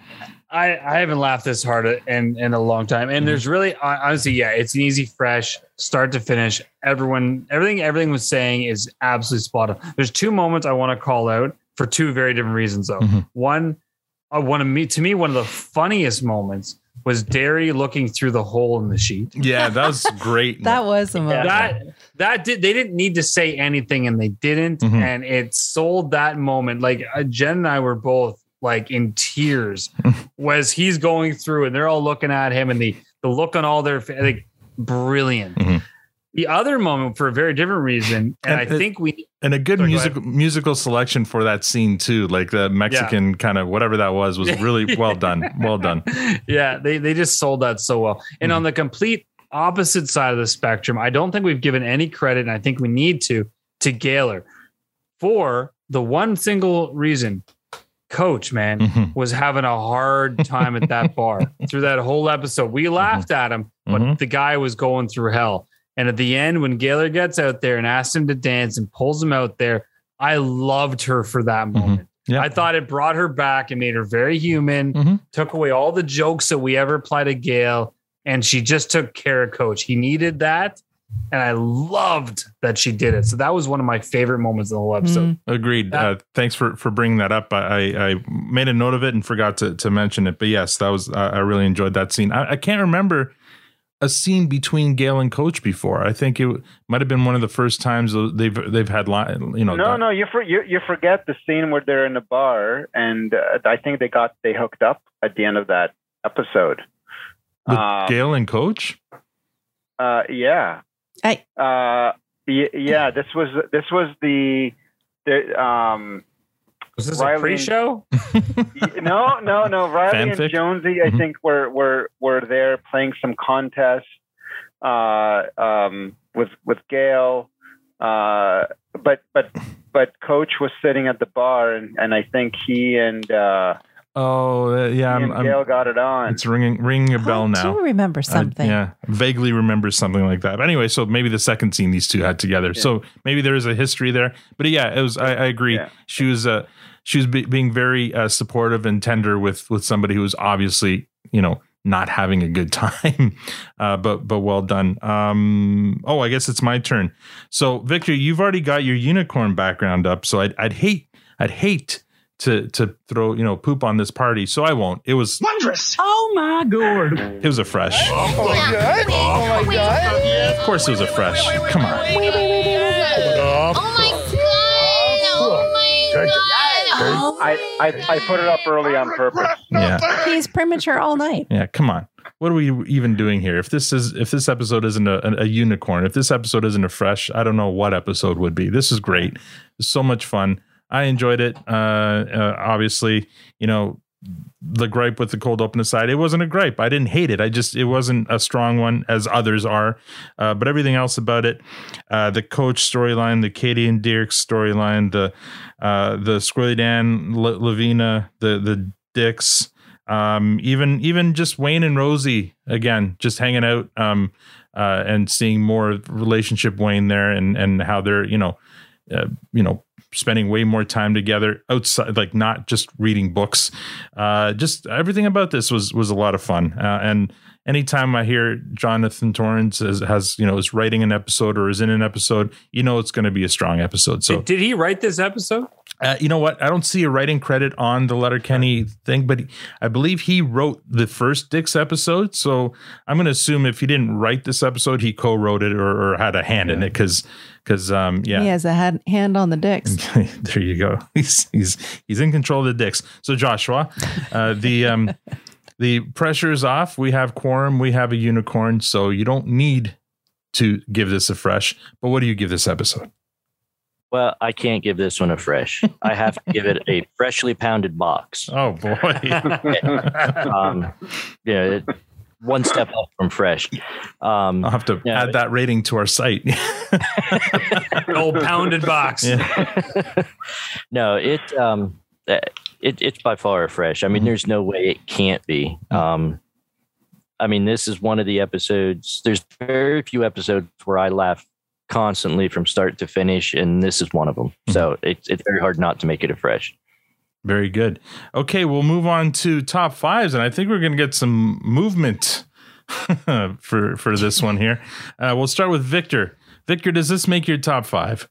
S1: I I haven't laughed this hard in in a long time. And there's really honestly, yeah, it's an easy fresh start to finish. Everyone, everything, everything was saying is absolutely spot on. There's two moments I want to call out for two very different reasons, though. One, I want to meet to me one of the funniest moments was Derry looking through the hole in the sheet.
S6: Yeah, that was great.
S9: That was a moment.
S1: That that did they didn't need to say anything and they didn't
S6: Mhm.
S1: and it sold that moment like uh, Jen and I were both like in tears hmm. was he's going through and they're all looking at him and the the look on all their like brilliant. Mm-hmm. The other moment for a very different reason and, I
S6: And it-
S1: think we
S6: and a good
S1: Sorry, go
S6: musical musical selection for that scene too, like the Mexican kind of whatever that was was really well done. Well done.
S1: yeah, they they just sold that so well. And on mm-hmm. the complete opposite side of the spectrum, I don't think we've given any credit, and I think we need to to Gaylor for the one single reason. Coach, man, mm-hmm. was having a hard time at that bar through that whole episode. We laughed mm-hmm. at him, but mm-hmm. the guy was going through hell. And at the end, when Gaylor gets out there and asks him to dance and pulls him out there, I loved her for that moment. I thought it brought her back and made her very human, took away all the jokes that we ever applied to Gail, and she just took care of Coach. He needed that. And I loved that she did it. So that was one of my favorite moments in the whole episode.
S6: Agreed. Uh, thanks for for bringing that up. I, I I made a note of it and forgot to to mention it. But yes, that was I I really enjoyed that scene. I, I can't remember a scene between Gail and Coach before. I think it might have been one of the first times they've they've had li- you know.
S8: no, no, you, for, you you forget the scene where they're in the bar, and uh, I think they got they hooked up at the end of that episode.
S6: with
S8: Um,
S6: Gail and Coach.
S8: Uh, yeah.
S9: I.
S8: Uh, y- yeah. This was this was the the um.
S1: Was this
S8: Riley
S1: a pre-show?
S8: no, no, no. Riley
S1: Fanfic?
S8: and Jonesy, I
S1: Mhm.
S8: think, were were were there playing some contest uh, um, with with Gail. Uh, but but but Coach was sitting at the bar, and, and I think he and uh,
S6: Oh uh, yeah, I'm,
S8: and
S6: I'm,
S8: got it on.
S6: it's ringing ringing a bell now.
S9: I do remember
S6: I-
S9: something.
S6: yeah, vaguely remember something like that. But anyway, so maybe the second scene these two had together. So maybe there is a history there. But yeah, it was. I, I agree. She was. Uh, she was be, being very uh, supportive and tender with with somebody who was obviously you know not having a good time. Uh, but but well done. Um, oh, I guess it's my turn. So Victor, you've already got your unicorn background up. So I'd, I'd hate I'd hate to to throw you know poop on this party. So I won't. It was
S21: Wondrous. Oh my god.
S6: it was a fresh.
S21: Oh my god. Oh my god.
S6: Of course, it was a fresh. Come on.
S21: Oh my god. Oh my god.
S8: I, I I put it up early on purpose.
S6: Yeah.
S9: He's premature all night.
S6: Yeah, come on. What are we even doing here? If this is if this episode isn't a, a, a unicorn, if this episode isn't a fresh, I don't know what episode would be. This is great. It's so much fun. I enjoyed it. Uh, uh obviously, you know, the gripe with the cold open aside, it wasn't a gripe. I didn't hate it. I just it wasn't a strong one as others are. Uh, but everything else about it, uh, the coach storyline, the Katy and Dirk storyline, the uh, the Squirrely Dan, L- Lavina, the the Dycks, um, even even just Wayne and Rosie again, just hanging out um, uh, and seeing more relationship Wayne there and and how they're you know uh, you know spending way more time together outside like not just reading books. Uh just everything about this was was a lot of fun. Uh, and anytime i hear jonathan torrens has, has you know is writing an episode or is in an episode you know it's going to be a strong episode so
S1: Did, did he write this episode?
S6: uh, you know what? I don't see a writing credit on the Letterkenny thing, but I believe he wrote the first Dyck's episode. So I'm going to assume if he didn't write this episode, he co-wrote it or, or had a hand in it because because um yeah.
S9: He has a hand, hand on the dicks.
S6: there you go. He's he's he's in control of the dicks. So Joshua, uh, the um the pressure is off. We have quorum. We have a unicorn. So you don't need to give this a fresh. But what do you give this episode?
S7: Well, I can't give this one a fresh. I have to give it a freshly pounded box.
S6: Oh boy.
S7: um, yeah, it, one step up from fresh. Um,
S6: I'll have to
S7: yeah,
S6: add that rating to our site.
S1: old pounded box.
S7: no, it um, uh, it it's by far a fresh. I
S6: Mm-hmm.
S7: mean, there's no way it can't be. Um, I mean, this is one of the episodes. There's very few episodes where I laugh constantly from start to finish, and this is one of them.
S6: Mm-hmm.
S7: So it's it's very hard not to make it a fresh.
S6: Very good. Okay, we'll move on to top fives, and I think we're going to get some movement for for this one here. Uh, we'll start with Victor. Victor, does this make your top five?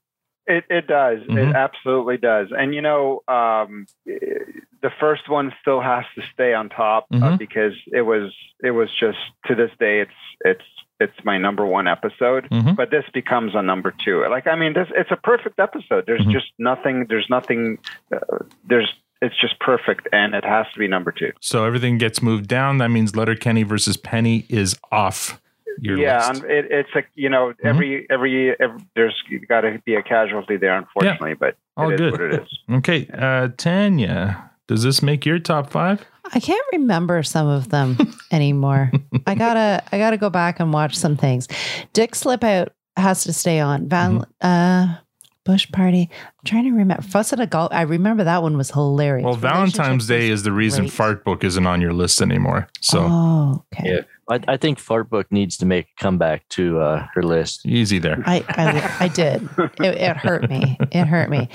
S8: It it does.
S6: Mhm.
S8: It absolutely does. And you know, um, the first one still has to stay on top uh,
S6: Mhm.
S8: because it was it was just to this day it's it's it's my number one episode.
S6: Mhm.
S8: But this becomes a number two. Like I mean, this it's a perfect episode. There's
S6: Mhm.
S8: just nothing. There's nothing. Uh, there's it's just perfect, and it has to be number two.
S6: So everything gets moved down. That means Letterkenny versus Penny is off your
S8: yeah,
S6: list. Mm-hmm.
S8: it, it's like you know every, every every there's got to be a casualty there, unfortunately. But
S6: All
S8: it is
S6: good.
S8: what it is.
S6: Okay, uh, Tanya, does this make your top five?
S9: I can't remember some of them anymore. I gotta I gotta go back and watch some things. Dyck's Slip Out has to stay on. Van
S6: Mm-hmm.
S9: uh Bush Party. I'm trying to remember. Fuss at a golf. I remember that one was hilarious.
S6: Well, Valentine's Day is the reason
S9: great.
S6: Fart Book isn't on your list anymore. So
S9: Oh, okay.
S7: Yeah, I, I think Fart Book needs to make a comeback to uh, her list.
S6: easy there.
S9: I, I I did. It, it hurt me. It hurt me.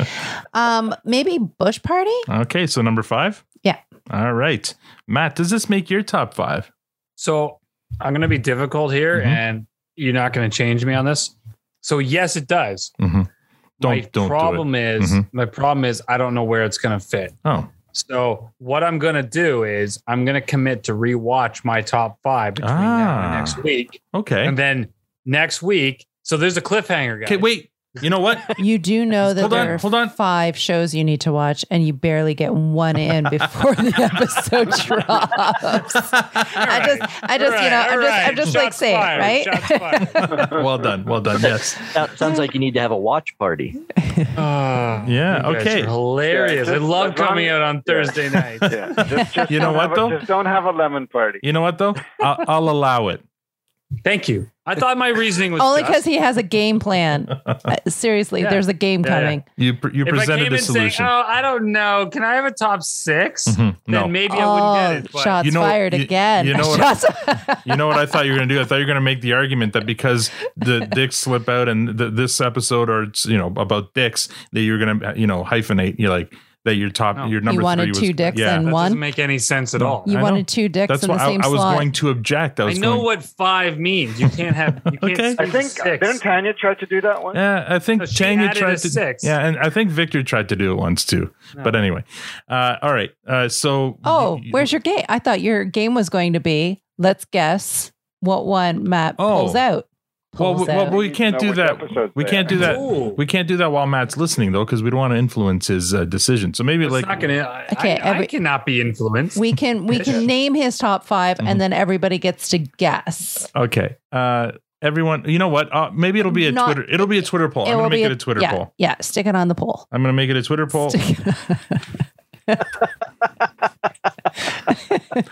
S9: Um, maybe Bush Party.
S6: Okay, so number five.
S9: Yeah.
S6: All right, Matt, does this make your top five?
S1: So I'm going to be difficult here,
S6: Mhm.
S1: and you're not going to change me on this. So yes, it does.
S6: Mm-hmm. Don't
S1: my
S6: don't do it.
S1: problem is
S6: Mhm.
S1: my problem is I don't know where it's going to fit.
S6: Oh,
S1: So what I'm going to do is I'm going to commit to rewatch my top five between now and
S6: Ah.
S1: next week,
S6: okay.
S1: and then next week. So there's a cliffhanger, guys.
S6: Okay, wait. You know what?
S9: You do know that
S6: Hold on,
S9: there are
S6: hold on.
S9: five shows you need to watch, and you barely get one in before the episode drops. I just, I just, you know, I'm just, I'm just like saying, right?
S6: well done, well done. Yes.
S7: Sounds- Sounds like you need to have a watch party.
S1: Ah, yeah.
S6: Okay.
S1: hilarious.
S8: Yeah,
S1: I love coming out on Thursday night.
S8: Yeah, just, just
S6: You know what,
S8: a-
S6: though?
S8: Just don't have a lemon party.
S6: You know what though? I'll, I'll allow it.
S1: Thank you. I thought my reasoning was
S9: Only because he has a game plan. Uh, seriously,
S1: Yeah.
S9: there's a game
S1: Yeah, yeah.
S9: coming.
S6: You pr- you
S1: if I
S6: presented
S1: came
S6: a
S1: in saying,
S6: solution.
S1: "Oh, I don't know, can I have a top 6
S6: Mhm.
S1: Then
S6: No.
S1: maybe I wouldn't get it.
S9: Oh,
S1: But
S9: shots
S6: You know-
S9: fired
S6: you-
S9: again.
S6: you know what-
S9: Shots-
S6: You know what I thought you were going to do? I thought you were going to make the argument that because the Dyck's slip out and the, this episode or it's, you know about dicks that you're going to you know hyphenate. You're like that your top your number
S9: You wanted
S6: three was
S9: two dicks
S6: yeah.
S9: and
S1: that
S9: one.
S1: doesn't make any sense at all.
S9: You
S6: I know.
S9: wanted two dicks
S6: That's
S9: in
S6: why
S9: the
S6: I,
S9: same
S6: I was
S9: slot.
S6: going to object. I
S1: I know
S6: going,
S1: what five means. You can't have. You can't
S6: Okay.
S8: I think
S1: six.
S8: didn't Tanya try to do that one?
S6: Yeah, I think
S1: So she
S6: Tanya
S1: added
S6: tried
S1: a
S6: to.
S1: six.
S6: Yeah, and I think Victor tried to do it once too. But anyway, uh, all right. Uh, so
S9: Oh, where's your game? I thought your game was going to be let's guess what one Matt pulls
S6: Oh.
S9: out.
S6: Well, we, well, we can't do that. We can't do that.
S1: Ooh.
S6: We can't do that while Matt's listening though, because we don't want to influence his uh, decision. So maybe
S1: It's
S6: like
S1: not gonna. I-
S9: Okay,
S1: I, I cannot be influenced.
S9: we can we can name his top 5
S6: Mm-hmm.
S9: and then everybody gets to guess.
S6: okay. Uh, everyone, you know what? Uh, maybe it'll be a
S9: Not-
S6: Twitter. It'll be a Twitter poll. I'm gonna make
S9: be
S6: it a Twitter
S9: yeah,
S6: poll.
S9: Yeah, stick it on the poll.
S6: I'm gonna make it a Twitter poll.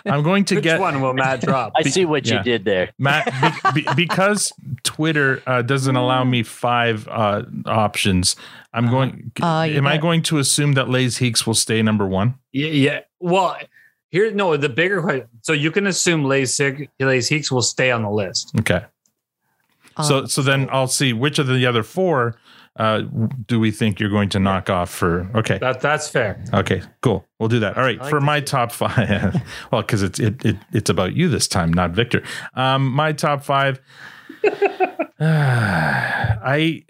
S6: I'm going to
S1: Which
S6: get
S1: one will Matt drop?
S7: I see what
S6: yeah.
S7: you did there.
S6: Matt, be, be, because Twitter uh, doesn't allow me five uh, options, I'm going.
S9: Uh, you
S6: am I going to assume that Les Hiques will stay number one?
S1: Yeah, yeah. Well, here no. The bigger question. So you can assume Lays Sig- Les Hiques will stay on the list.
S6: Okay. So, so then I'll see which of the other four uh, do we think you're going to knock off for? Okay.
S1: That that's fair.
S6: Okay, cool. We'll do that. All right,
S1: like
S6: for
S1: this.
S6: my top five. well, because it's it, it it's about you this time, not Victor. Um, my top five. I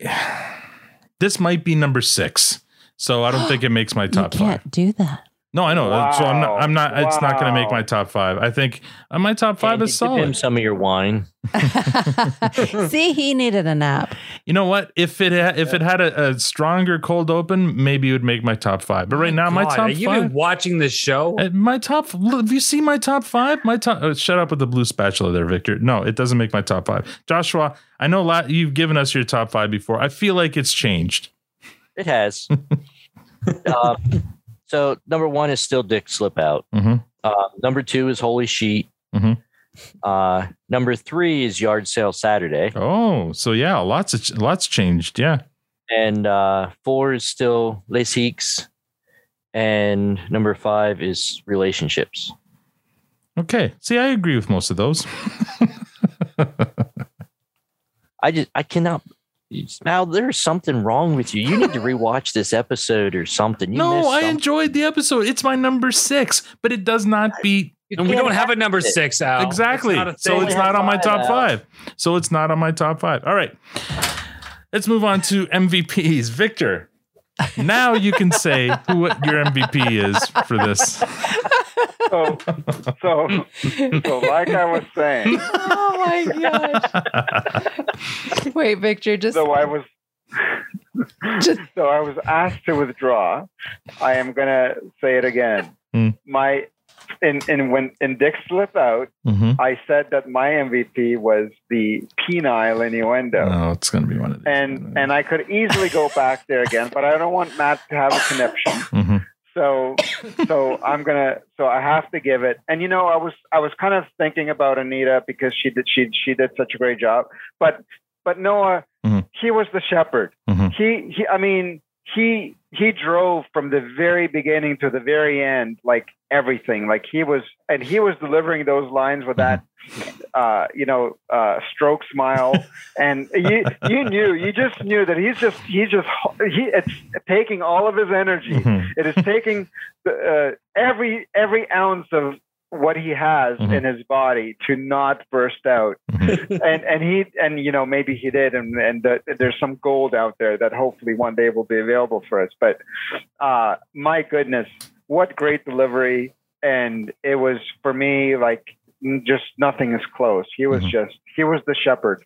S6: this might be number six, so I don't think it makes my
S9: You
S6: top
S9: can't
S6: five.
S9: do that.
S6: No, I know. So I'm not. I'm not. It's not going to make my top five. I think uh, my top five
S7: Andy,
S6: is
S7: Give him some of your wine.
S9: See, he needed a nap.
S6: You know what? If it ha- if it had a, a stronger cold open, maybe it would make my top five. But right now, my top
S1: are you
S6: five.
S1: been watching this show?
S6: Uh, My top. Look, Have you seen my top five? My top. Oh, shut up with the blue spatula there, Victor. No, it doesn't make my top five. Joshua, I know la- you've given us your top five before. I feel like it's changed.
S7: It has. uh, so number one is still Dyck's Slip Out.
S6: Mhm.
S7: Uh, number two is Holy Sheet.
S6: Mhm.
S7: Uh, number three is Yard Sale Saturday.
S6: Oh, so yeah, lots of lots changed. Yeah.
S7: And uh, four is still Les Hiques. And number five is relationships.
S6: Okay. See, I agree with most of those.
S7: I just I cannot. Mal, there's something wrong with you. You need to rewatch this episode or something. You
S6: no,
S7: missed
S6: I
S7: something.
S6: enjoyed the episode. It's my number six, but it does not beat.
S1: And we don't have a number six, Al.
S6: Exactly.
S1: It's
S6: so it's not on my top
S1: Al.
S6: five. So it's not on my top five. All right. Let's move on to MVPs. Victor, now you can say who what your MVP is for this.
S8: So, so, so, like I was saying,
S9: Oh my gosh. Wait, Victor, just
S8: so I was, so I was asked to withdraw. I am gonna say it again.
S6: Hmm.
S8: My, in in when in Dyck's slip out,
S6: Mhm.
S8: I said that my MVP was the penile innuendo.
S6: Oh, it's going to be one of these.
S8: and and I could easily go back there again, but I don't want Matt to have a conniption.
S6: Mhm.
S8: So so I'm gonna so I have to give it. And you know, I was I was kind of thinking about Anita because she did she she did such a great job. But but Noah,
S6: Mhm.
S8: he was the shepherd.
S6: Mhm.
S8: He he I mean he he drove from the very beginning to the very end like everything. Like he was and he was delivering those lines with that uh you know uh stroke smile. And you you knew you just knew that he's just he's just he it's taking all of his energy.
S6: Mhm.
S8: it is taking the, uh, every every ounce of what he has
S6: Mhm.
S8: in his body to not burst out. And and he and you know maybe he did and and the, there's some gold out there that hopefully one day will be available for us. But uh my goodness what great delivery. And it was for me like just nothing is close. He was just he was the shepherd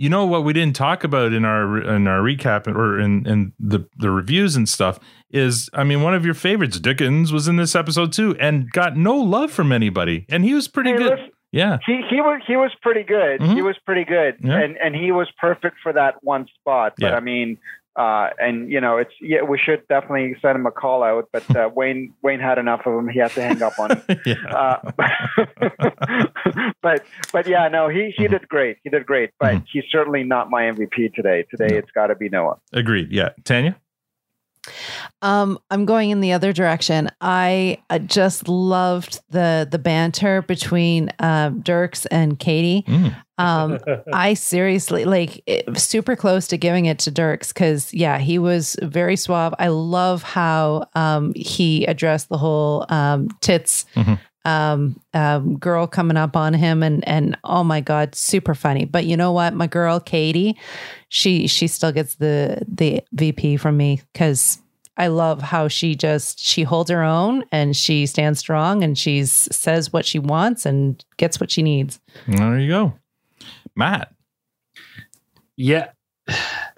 S6: You know what we didn't talk about in our in our recap or in in the the reviews and stuff is I mean one of your favorites Dickens was in this episode too and got no love from anybody and he was pretty
S8: Hey,
S6: good.
S8: listen,
S6: Yeah.
S8: he he was he was pretty good
S6: Mhm.
S8: he was pretty good
S6: Yeah.
S8: and and he was perfect for that one spot but
S6: Yeah.
S8: i mean uh and you know it's yeah we should definitely send him a call out but uh, wayne wayne had enough of him he had to hang up on him uh, but but yeah no he
S6: Mm-hmm.
S8: he did great he did great but he's certainly not my mvp today today it's got to be noah
S6: Agreed. Yeah. Tanya?
S9: Um, I'm going in the other direction. I uh, just loved the the banter between um, Dierks and Katy. Um, I seriously like it, super close to giving it to Dierks because yeah, he was very suave. I love how um, he addressed the whole um, tits um, um, girl coming up on him and and oh my god, super funny. But you know what, my girl Katy, she she still gets the the VP from me because I love how she just she holds her own and she stands strong and she says what she wants and gets what she needs.
S6: There you go. Matt.
S1: Yeah.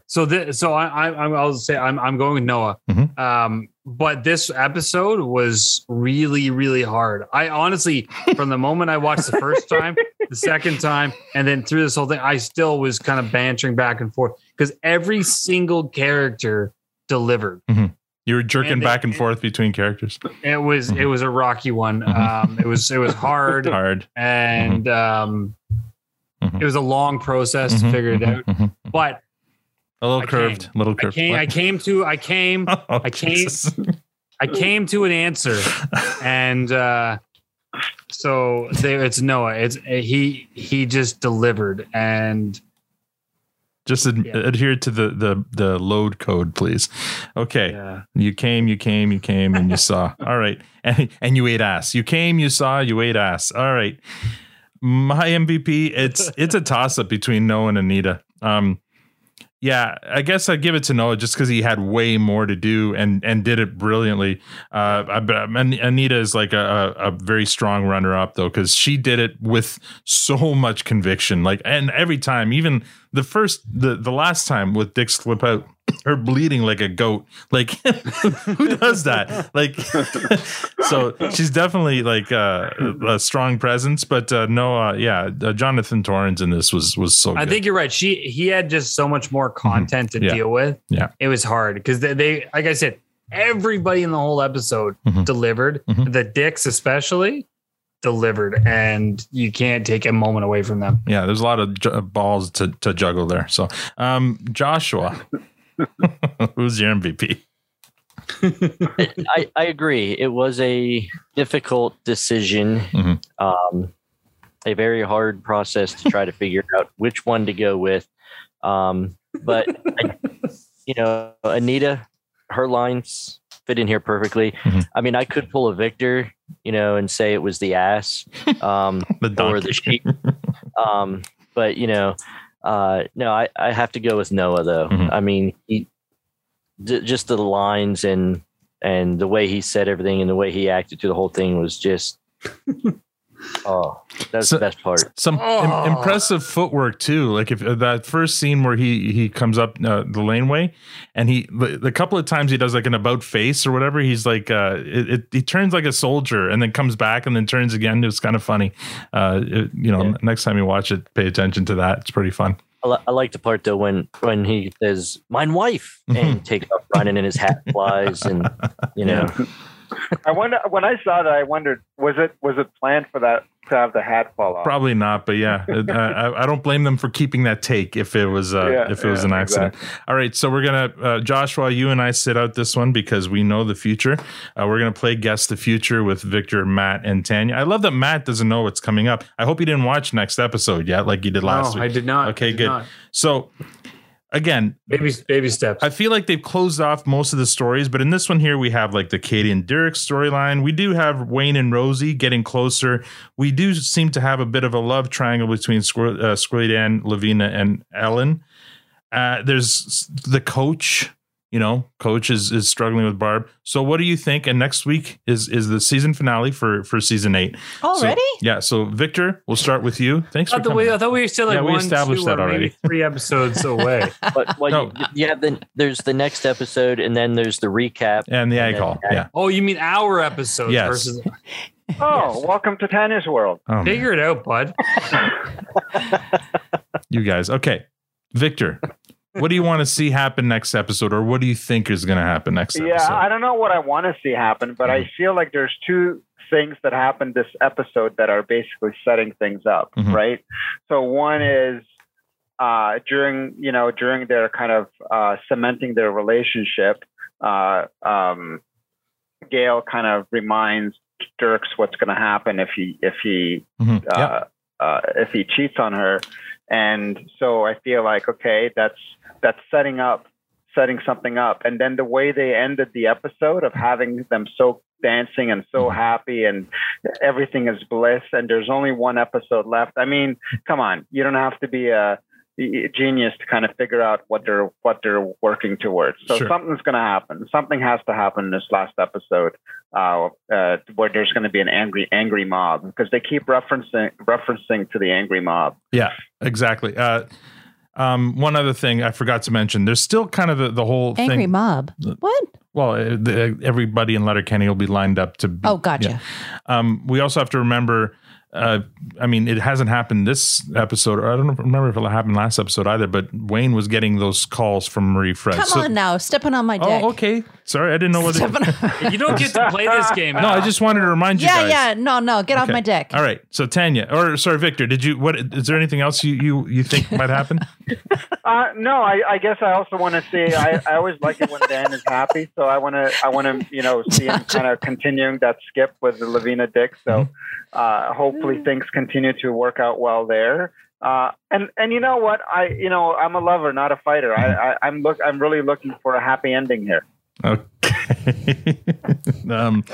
S1: So this, so I, I, I'm- I'll say I'm, I'm going with Noah. Um, but this episode was really, really hard. I honestly, from the moment I watched the first time, the second time, and then through this whole thing, I still was kind of bantering back and forth because every single character delivered. Mm-hmm.
S6: You were jerking
S1: And they-
S6: back and forth between characters.
S1: It was it mm-hmm. was a rocky one. Mm-hmm. Um, it was it was hard,
S6: hard,
S1: and um, it was a long process to
S6: Mhm,
S1: figure it out. But
S6: A little
S1: I
S6: curved.
S1: came.
S6: little
S1: I
S6: curved.
S1: came, I came to I came
S6: Oh,
S1: I came I came to an answer, and uh, so there it's Noah. It's he he just delivered, and
S6: Just ad- adhere to the, the the load code, please. Okay. You came, you came, you came, and you saw. All right. And and you ate ass. You came, you saw, you ate ass. All right. My MVP, it's it's a toss up between Noah and Anita. Um yeah, I guess I'd give it to Noah just because he had way more to do and and did it brilliantly. Uh, I, but Anita is like a, a, a very strong runner up though because she did it with so much conviction. Like and every time, even the first the the last time with Dick slip out, her bleeding like a goat. Like who does that? Like so she's definitely like uh, a strong presence. But uh, no, uh, yeah, uh, Jonathan Torrens in this was was so.
S1: I
S6: good.
S1: think you're right. She he had just so much more content to
S6: Mm-hmm. Yeah.
S1: deal with.
S6: Yeah.
S1: it was hard because they, they like I said, everybody in the whole episode
S6: Mm-hmm.
S1: delivered. The Dycks especially. delivered, and you can't take a moment away from them.
S6: Yeah, there's a lot of ju- balls to, to juggle there. So, um, Joshua, who's your MVP?
S7: I, I agree. It was a difficult decision,
S6: Mm-hmm.
S7: um, a very hard process to try to figure out which one to go with. Um, but I, you know, Anita, her lines fit in here perfectly.
S6: Mm-hmm.
S7: I mean, I could pull a Victor, you know, and say it was the ass, um, or the sheep. Um, but you know, uh, no, I, I have to go with Noah though.
S6: Mm-hmm.
S7: I mean, he, d- just the lines and and the way he said everything and the way he acted through the whole thing was just oh that's
S6: So-
S7: the best part
S6: Some im- impressive footwork too. Like if uh, that first scene where he he comes up uh, the laneway, and he the, the couple of times he does like an about face or whatever, he's like uh, it, it, he turns like a soldier and then comes back and then turns again. It's kind of funny. Uh, it- you know, next time you watch it, pay attention to that. It's pretty fun.
S7: I, li- I like the part though when when he says "mine wife" and takes off running and his hat flies and you know
S8: I wonder when I saw that. I wondered was it was it planned for that to have the hat fall off?
S6: Probably not, but yeah, I, I- I don't blame them for keeping that take if it was uh,
S8: Yeah,
S6: if it was an accident. All right, so we're gonna uh, Joshua, you and I sit out this one because we know the future. Uh, we're gonna play guess the future with Victor, Matt, and Tanya. I love that Matt doesn't know what's coming up. I hope you didn't watch next episode yet, like you did last
S1: No,
S6: week.
S1: I did not.
S6: Okay,
S1: I did
S6: good.
S1: not.
S6: So again,
S1: baby baby steps.
S6: I feel like they've closed off most of the stories, but in this one here, we have like the Katy and Derek storyline. We do have Wayne and Rosie getting closer. We do seem to have a bit of a love triangle between Squir- uh, Squirrely Dan, Lavina, and Ellen. Uh, there's the coach. You know, coach is is struggling with Barb. So, what do you think? And next week is is the season finale for for season eight. So-
S9: Already?
S6: yeah. So, Victor, we'll start with you. Thanks
S1: I
S6: for coming.
S1: we, I thought we were still like
S6: Yeah, we
S1: one,
S6: established
S1: two,
S6: that
S1: maybe
S6: already.
S1: three episodes away.
S7: but well, you, you have the there's the next episode and then there's the recap
S6: and the Ag Hall. Yeah.
S1: Oh, you mean our episodes
S6: Yes.
S1: versus?
S8: Oh, welcome to Tanya's world.
S6: Oh, man.
S1: Figure it out, bud.
S6: You guys. Okay. Victor, what do you want to see happen next episode, or what do you think is going to happen next episode?
S8: Yeah,
S6: episode?
S8: I don't know what I want to see happen, but I feel like there's two things that happened this episode that are basically setting things up,
S6: Mhm.
S8: right? So one is uh, during you know during their kind of uh, cementing their relationship, uh, um, Gail kind of reminds Dierks what's going to happen if he if he
S6: Mhm.
S8: uh, uh, if he cheats on her, and so I feel like okay, that's that's setting up setting something up, and then the way they ended the episode of having them so dancing and so happy and everything is bliss, and there's only one episode left. I mean, come on, you don't have to be a a genius to kind of figure out what they're what they're working towards. So
S6: Sure.
S8: something's going to happen. Something has to happen in this last episode uh, uh, where there's going to be an angry angry mob because they keep referencing referencing to the angry mob.
S6: Yeah, exactly. Uh, um, one other thing I forgot to mention: there's still kind of the, the whole
S9: Angry
S6: thing.
S9: mob. What?
S6: Well, uh, the, everybody in Letterkenny will be lined up to. Be,
S9: Oh, gotcha.
S6: yeah. Um, we also have to remember. Uh, I mean, it hasn't happened this episode, or I don't remember if it happened last episode either. But Wayne was getting those calls from Marie Fred.
S9: Come
S6: So-
S9: on now, stepping on my dick.
S6: Oh, okay. Sorry, I didn't know whether.
S1: you don't get to play this game.
S6: no, I just wanted to remind you
S9: Yeah,
S6: guys.
S9: yeah. No, no. Get off my dick.
S6: All right. So Tanya, or sorry, Victor, did you? What is there anything else you you, you think might happen?
S8: Uh, no, I, I guess I also want to see. I, I always like it when Dan is happy, so I want to I want to you know see him kind of continuing that skip with the Lavina Dyck. So uh, hopefully things continue to work out well there. Uh, and and you know what I you know I'm a lover, not a fighter. I, I I'm look I'm really looking for a happy ending here.
S6: Okay. um,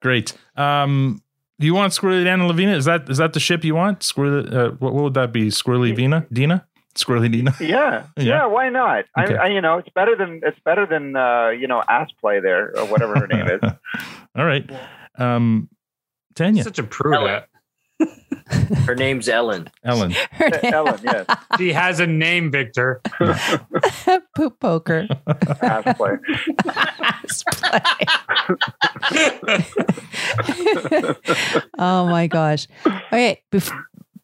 S6: great. Um, do you want Squirrely Dan and Lavina? Is that is that the ship you want? Squirrely. Uh, what, what would that be? Squirrely Vina? Dina? Squirrely Dina?
S8: Yeah,
S6: Yeah.
S8: yeah. why not?
S6: Okay.
S8: I, I you know it's better than it's better than uh, you know ass play there or whatever her name is.
S6: All right. Um, Tanya.
S1: Such a prude.
S7: Her name's ellen
S6: Ellen.
S8: Ellen, yes.
S1: She has a name, Victor.
S9: Poop poker.
S8: Ass play.
S9: oh my gosh. Okay, bef-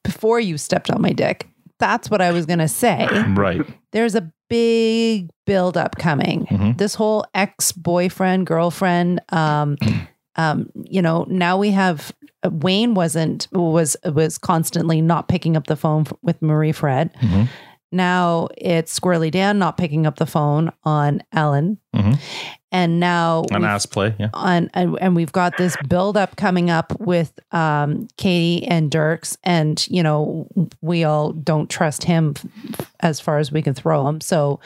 S9: before you stepped on my dick, that's what I was going to say.
S6: Right.
S9: There's a big buildup coming.
S6: Mhm.
S9: This whole ex boyfriend, girlfriend, um, um, you know, now we have Wayne wasn't was was constantly not picking up the phone f- with Marie Fred.
S6: Mhm.
S9: Now it's Squirrely Dan not picking up the phone on Ellen,
S6: Mhm.
S9: and now
S6: On
S9: we've-
S6: ass play, yeah.
S9: on and, and we've got this build up coming up with um Katy and Dierks and you know we all don't trust him f- as far as we can throw him so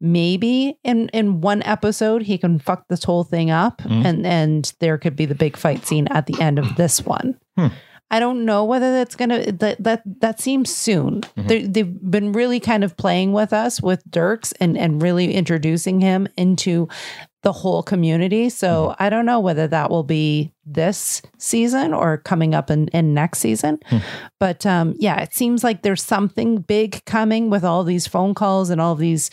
S9: maybe in in one episode he can fuck this whole thing up
S6: Mhm.
S9: and and there could be the big fight scene at the end of this one
S6: Hmm.
S9: I don't know whether that's gonna that that that seems soon.
S6: Mhm.
S9: They, they've been really kind of playing with us with Dierks and and really introducing him into the whole community. So I don't know whether that will be this season or coming up in, in next season. But um, yeah, it seems like there's something big coming with all these phone calls and all these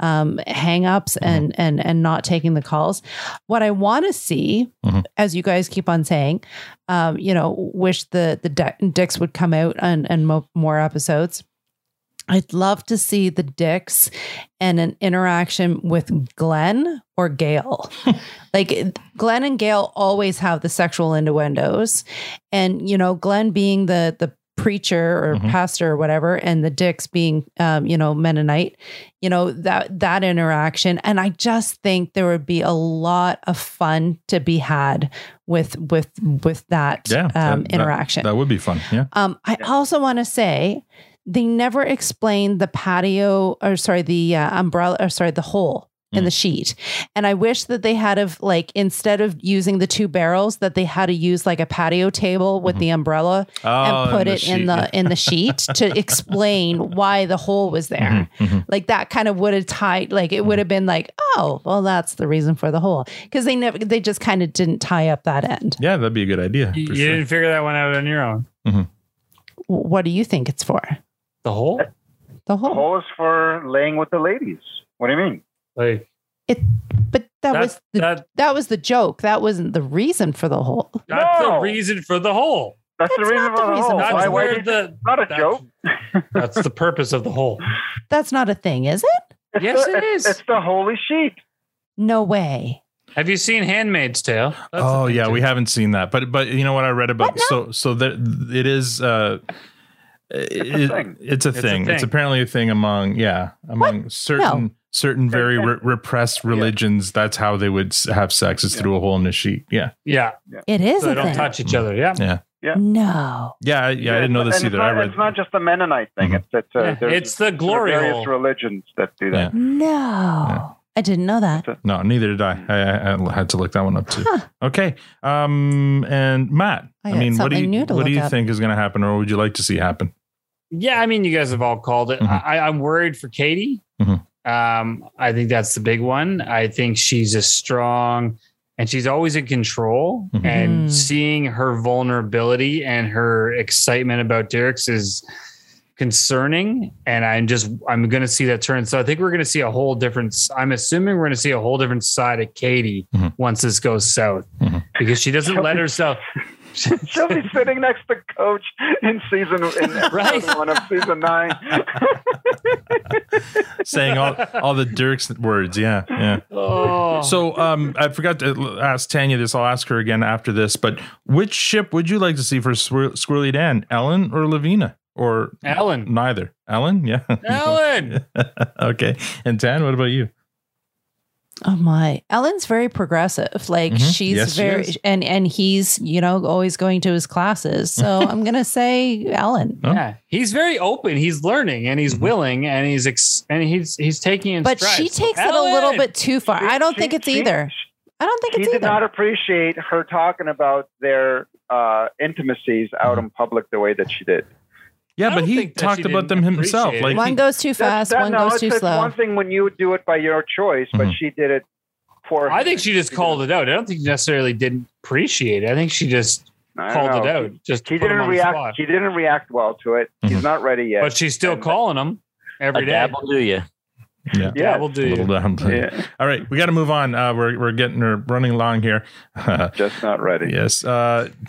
S9: um, hang-ups and and and not taking the calls. What I want to see, as you guys keep on saying, um, you know, wish the the Dycks would come out and and mo- more episodes. I'd love to see the Dycks and an interaction with Glenn or Gail. like Glenn and Gail always have the sexual innuendos, and you know, Glenn being the the preacher or pastor or whatever, and the Dycks being um, you know Mennonite. You know that that interaction, and I just think there would be a lot of fun to be had with with with that
S6: Yeah.
S9: um,
S6: that- that-
S9: interaction.
S6: That, would be fun. Yeah.
S9: Um, I also want to say they never explained the patio or sorry, the uh, umbrella or sorry, the hole
S6: Mm.
S9: in the sheet. And I wish that they had of like instead of using the two barrels, that they had to use like a patio table with the umbrella
S6: Oh,
S9: and
S6: in
S9: put
S6: the
S9: it in the in the sheet to explain why the hole was there.
S6: Mm-hmm,
S9: Like that kind of would have tied like it would have been like, oh, well, that's the reason for the hole. Because they never they just kind of didn't tie up that end.
S6: Yeah, that'd be a good idea.
S1: You you
S6: sure.
S1: didn't figure that one out on your own.
S9: W- What do you think it's for?
S1: The hole?
S9: The hole.
S8: The hole is for laying with the ladies. What do you mean?
S1: Like it
S9: But that
S1: That-
S9: was the, that, was the joke. That wasn't the reason for the hole.
S1: that's the reason for the hole.
S8: That's, the reason for the hole.
S1: That's
S8: Why, why
S1: where
S8: did-
S1: the
S8: not a
S1: that's-
S8: joke.
S1: That's the purpose of the hole.
S9: That's not a thing, is it?
S8: It's
S1: Yes,
S8: the, it's. It's the holy sheet.
S9: No way.
S1: Have you seen Handmaid's Tale? That's
S6: oh yeah,
S1: too.
S6: we haven't seen that, but but you know what I read about so so that it is uh it-
S8: thing.
S6: it's a
S1: It's a
S6: thing. It's apparently a thing among yeah among certain certain very re- repressed religions. That's how they would have sex is through a hole in the sheet. Yeah,
S1: Yeah.
S9: It is
S1: So they
S9: a
S1: don't
S9: thing.
S1: touch each other. Yeah.
S6: yeah,
S8: Yeah.
S9: No.
S6: yeah. Yeah, I didn't know this either.
S8: It's
S6: I
S8: not,
S6: read.
S8: it's not just the Mennonite thing. It's it's, uh,
S1: Yeah,
S8: there's-
S1: it's the
S8: there are
S1: glory
S8: various
S1: hole.
S8: religions that do that.
S9: No. I didn't know that.
S6: No, neither did I. I, I I had to look that one up too. Okay. Um, and Matt,
S9: I
S6: I, mean, what do you what do you
S9: up.
S6: think is going to happen, or would you like to see happen?
S1: Yeah, I mean, you guys have all called it.
S6: Mhm.
S1: I, I'm worried for Katy.
S6: Mhm.
S1: Um, I think that's the big one. I think she's a strong, and she's always in control.
S6: Mhm.
S1: And
S9: Mm.
S1: seeing her vulnerability and her excitement about Derek's is concerning. And I'm just, I'm going to see that turn. So I think we're going to see a whole different. I'm assuming we're going to see a whole different side of Katy
S6: Mhm.
S1: once this goes south because she doesn't let herself.
S8: She'll be sitting next to Coach in season in episode
S1: Right.
S8: one of season nine.
S6: Saying all all the Dirk's words. Yeah, yeah.
S1: Oh.
S6: So um, I forgot to ask Tanya this. I'll ask her again after this. But which ship would you like to see for Swir- Squirrely Dan, Ellen or Lavina, or
S1: Ellen.
S6: Neither. Ellen. Yeah.
S1: Ellen.
S6: okay. And Dan, what about you?
S9: Oh my. Ellen's very progressive. Like
S6: Mhm.
S9: she's
S6: Yes,
S9: very
S6: is.
S9: and and he's, you know, always going to his classes. So I'm going to say Ellen.
S1: Yeah, he's very open. He's learning and
S6: Mm-hmm.
S1: he's willing and he's ex- and he's he's taking in
S9: But
S1: strides.
S9: she
S1: So
S9: takes it a little bit too far. I don't
S8: She-
S9: think it's
S8: she-
S9: either. I don't think
S8: He
S9: it's
S8: did not appreciate her talking about their uh, intimacies out in public the way that she did.
S6: Yeah, but he talked about them himself. Like
S9: one
S6: he-
S9: goes too fast,
S8: that-
S9: one
S8: no,
S9: goes too slow.
S8: one thing when you do it by your choice, but
S6: Mhm.
S8: she did it for.
S1: I think she just called it out. I don't think she necessarily didn't appreciate it. I think she just
S8: I
S1: called
S8: don't
S1: it out. Just
S8: He
S1: to put him
S8: didn't react.
S1: spot.
S8: He didn't react well to it.
S6: Mhm.
S8: He's not ready yet.
S1: But she's still
S8: And-
S1: calling him every
S7: a
S1: day.
S7: dab will do you.
S6: Yeah.
S8: Yeah.
S1: we'll do.
S6: A Little
S1: you.
S6: down.
S8: Yeah.
S6: All right, we got to move on. Uh, we're we're getting we're running long here.
S8: Just not ready.
S6: yes. Uh,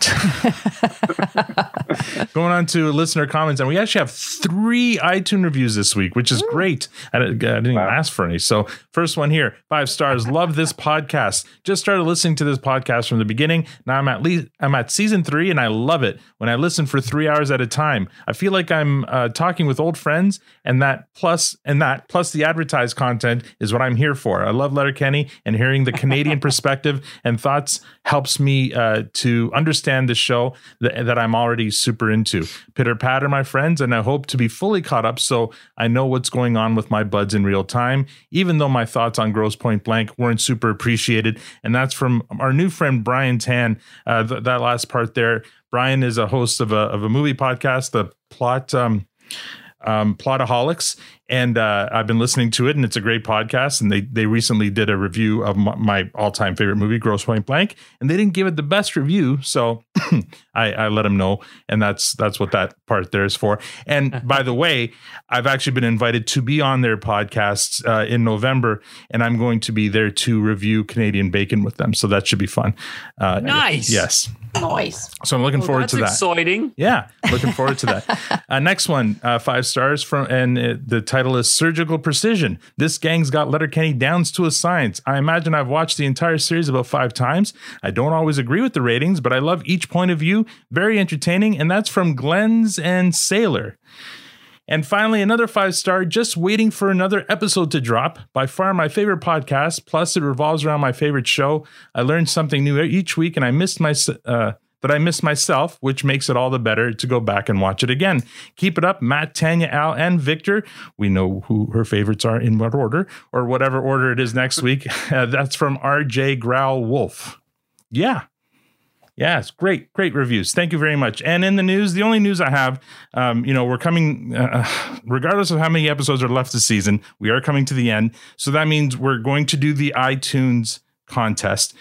S6: Going on to listener comments, and we actually have three iTunes reviews this week, which is great. I didn't, I didn't even ask for any. So, first one here, five stars. Love this podcast. Just started listening to this podcast from the beginning. Now I'm at least I'm at season three, and I love it. When I listen for three hours at a time, I feel like I'm uh, talking with old friends, and that plus and that plus the advertised content is what I'm here for. I love Letterkenny, and hearing the Canadian perspective and thoughts helps me uh, to understand the show that, that I'm already super into. Pitter patter, my friends, and I hope to be fully caught up so I know what's going on with my buds in real time, even though my thoughts on Grosse Pointe Blank weren't super appreciated. And that's from our new friend Brian Tan. Uh, th- that last part there. Brian is a host of a, of a movie podcast, the plot. Um, um, Plotaholics, and uh, I've been listening to it, and it's a great podcast. And they they recently did a review of my, my all time favorite movie, Grosse Pointe Blank, and they didn't give it the best review, so I, I let them know, and that's that's what that part there is for. And by the way, I've actually been invited to be on their podcast uh, in November, and I'm going to be there to review Canadian Bacon with them, so that should be fun. Uh,
S1: Nice.
S6: Yes.
S9: Nice.
S6: So I'm looking
S1: Well,
S6: forward
S1: that's
S6: to that.
S1: exciting.
S6: Yeah, looking forward to that. Uh, next one, uh, five stars from, and it, the title is Surgical Precision. This gang's got Letterkenny downs to a science. I imagine I've watched the entire series about five times. I don't always agree with the ratings, but I love each point of view. Very entertaining, and that's from Glens and Sailor. And finally, another five star, just waiting for another episode to drop. By far my favorite podcast. Plus, it revolves around my favorite show. I learned something new each week, and I missed my uh, that I missed myself, which makes it all the better to go back and watch it again. Keep it up, Matt, Tanya, Al, and Victor. We know who her favorites are in what order, or whatever order it is next week. Uh, that's from RJ Growl Wolf. Yeah, Yes, great, great reviews. Thank you very much. And in the news, the only news I have, um, you know, we're coming, uh, regardless of how many episodes are left this season, we are coming to the end. So that means we're going to do the iTunes contest.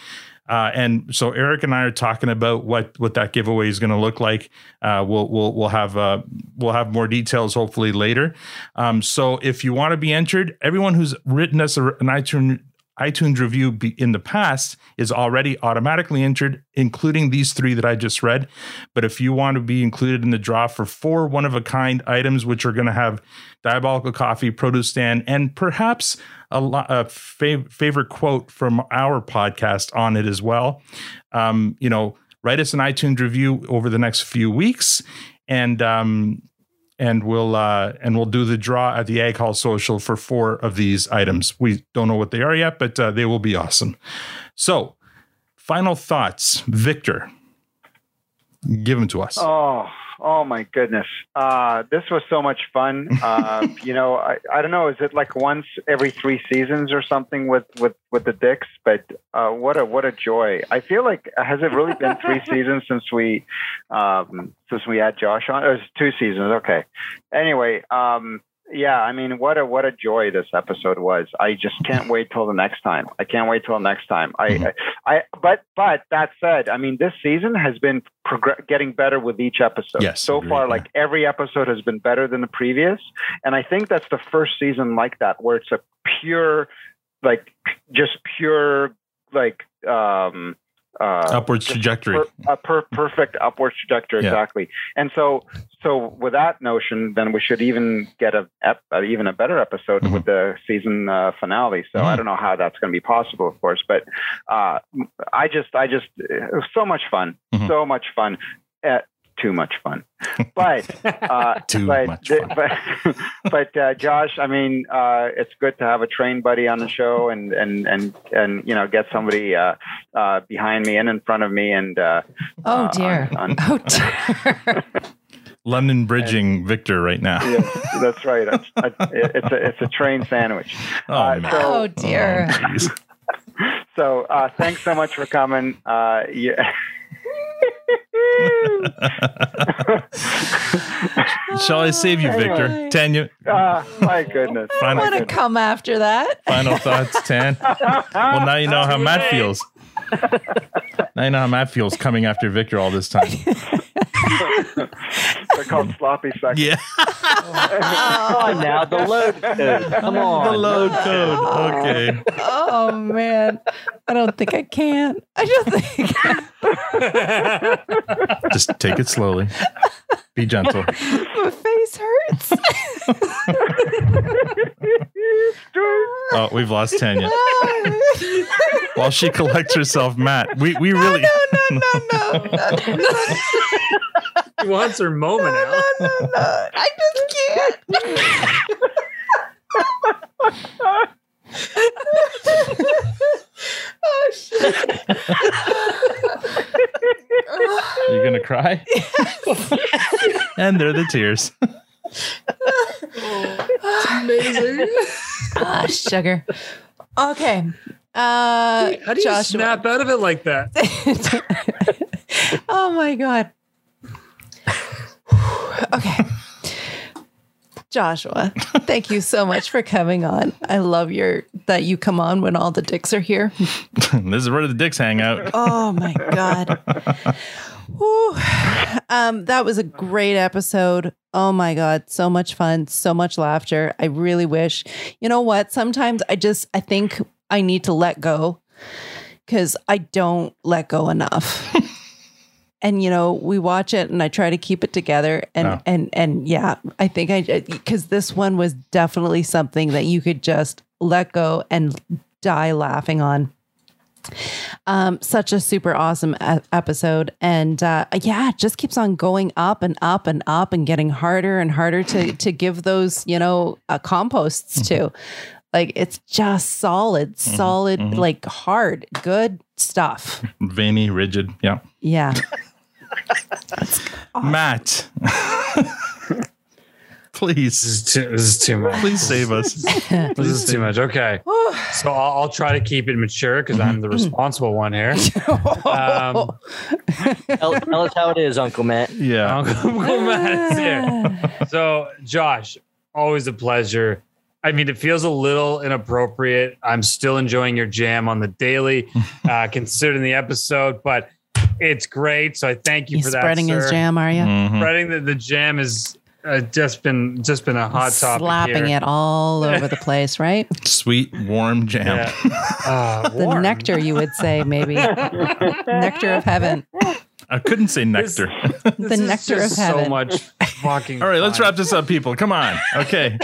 S6: Uh, and so Eric and I are talking about what what that giveaway is going to look like. Uh, we'll we'll we'll have uh, we'll have more details hopefully later. Um, so if you want to be entered, everyone who's written us a, an iTunes iTunes review be, in the past is already automatically entered, including these three that I just read. But if you want to be included in the draw for four one of a kind items, which are going to have diabolical coffee, produce stand, and perhaps a, a fav- favorite quote from our podcast on it as well, um, you know, write us an iTunes review over the next few weeks, and um, and we'll uh, and we'll do the draw at the Ag Hall Social for four of these items. We don't know what they are yet, but uh, they will be awesome. So, final thoughts, Victor. Give them to us.
S8: Oh, oh my goodness. Uh, this was so much fun. Uh, you know, I, I don't know. Is it like once every three seasons or something with, with, with the Dycks? But uh, what a what a joy! I feel like has it really been three seasons since we um, since we had Josh on? It was two seasons. Okay. Anyway, um, yeah. I mean, what a what a joy this episode was. I just can't wait till the next time. I can't wait till next time. I, I, I but but that said, I mean, this season has been getting better with each episode.
S6: Yes,
S8: so
S6: agreed,
S8: far,
S6: yeah.
S8: like every episode has been better than the previous, and I think that's the first season like that where it's a pure, like just pure, like um uh
S6: Upwards trajectory.
S8: per, a per, perfect upward trajectory
S6: Yeah.
S8: exactly and so so with that notion then we should even get a ep, uh, even a better episode
S6: Mm-hmm.
S8: with the season uh, finale so i don't know how that's going to be possible of course but uh i just i just it was so much fun
S6: Mm-hmm.
S8: so much fun uh, too much fun but uh
S6: Too
S8: but,
S6: much
S8: but but uh, Josh, I mean, uh, it's good to have a train buddy on the show, and and and and you know, get somebody uh, uh, behind me and in front of me, and uh,
S9: Oh
S8: uh,
S9: dear.
S8: on- on-
S9: oh dear.
S6: London bridging Victor right now.
S8: Yes, that's right. It's, it's a it's a train sandwich.
S6: Oh,
S8: Uh, so,
S9: Oh dear.
S6: Jeez.
S8: so uh, thanks so much for coming. Uh, yeah.
S6: Shall I save you, Victor?
S8: Anyway.
S6: Tanya,
S8: Ah, my goodness.
S9: I
S6: Final-
S9: want to come after that.
S6: final thoughts, Tan. Well, now you know how Matt feels. Now you know how Matt feels coming after Victor all this time.
S8: They're called sloppy seconds.
S6: Yeah.
S7: Come on now, the load code. Come on.
S6: The load code. Okay.
S9: Oh man. I don't think I can. I just think
S6: Just take it slowly. Be gentle.
S9: My face hurts.
S6: Oh, we've lost Tanya. While she collects herself, Matt, we, we really.
S9: no, no, no, no.
S1: She wants her moment out.
S9: no, no. No. I just can't. oh shit.
S6: You're going to cry? and there are the tears.
S1: It's amazing.
S9: Ah, sugar. Okay. Uh
S1: How do you
S9: Joshua.
S1: snap out of it like that?
S9: oh my god. okay. Joshua, thank you so much for coming on. I love your that you come on when all the dicks are here.
S6: this is where the dicks hang out.
S9: Oh my god. Um, that was a great episode. Oh my god, so much fun, so much laughter. I really wish. You know what? Sometimes I just I think I need to let go cuz I don't let go enough. and you know, we watch it and I try to keep it together and
S6: Oh.
S9: and and yeah, I think I cuz this one was definitely something that you could just let go and die laughing on um such a super awesome episode and uh yeah it just keeps on going up and up and up and getting harder and harder to to give those you know uh, composts to like it's just solid solid
S6: mhm.
S9: like hard good stuff
S6: Veiny, rigid. Yeah.
S9: yeah
S6: Matt. Please.
S1: This is too, this is too much.
S6: Please save us.
S1: This is too much. Okay. So I'll, I'll try to keep it mature because I'm the responsible one here. Um,
S7: tell, tell us how it is, Uncle Matt.
S6: Yeah.
S1: Uncle Matt is here. So, Josh, always a pleasure. I mean, it feels a little inappropriate. I'm still enjoying your jam on the daily, uh, considering the episode, but it's great. So I thank you
S9: He's
S1: for that.
S9: spreading his jam, are you?
S6: Mhm.
S1: Spreading the, the jam is uh, just been just been a hot topic.
S9: slapping
S1: here.
S9: it all over the place right
S6: Sweet, warm jam.
S1: Yeah. Uh,
S9: the
S1: warm.
S9: nectar you would say maybe nectar of heaven
S6: I couldn't say nectar.
S9: the
S1: This is
S9: nectar of
S1: just
S9: heaven
S1: So much fucking.
S6: All right, let's wrap this up, people. Come on. Okay.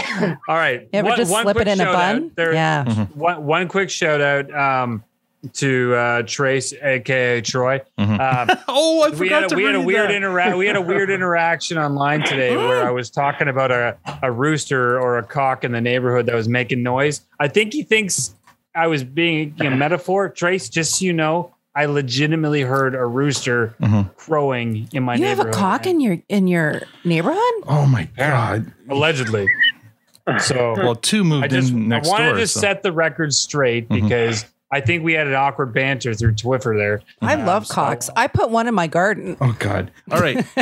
S1: All right.
S9: You ever just slip it in a bun?
S1: out. There-
S9: Yeah.
S6: Mm-hmm.
S1: One, one quick shout out um, to uh, Trace, aka Troy. Um,
S6: oh, I
S1: we had a, we had a weird intera- we had a weird interaction online today where I was talking about a, a rooster or a cock in the neighborhood that was making noise. I think he thinks I was being a metaphor. Trace, just so you know, I legitimately heard a rooster crowing in my neighborhood.
S9: you have a cock in your in your neighborhood
S6: Oh my god.
S1: allegedly. So
S6: Well, two moved
S1: I just
S6: in next
S1: I wanted
S6: door.
S1: to
S6: so-
S1: set the record straight
S6: Mhm.
S1: because I think we had an awkward banter through Twiffer there.
S9: i
S1: Um,
S9: love
S1: so-
S9: cocks i put one in my garden
S6: Oh God! All right.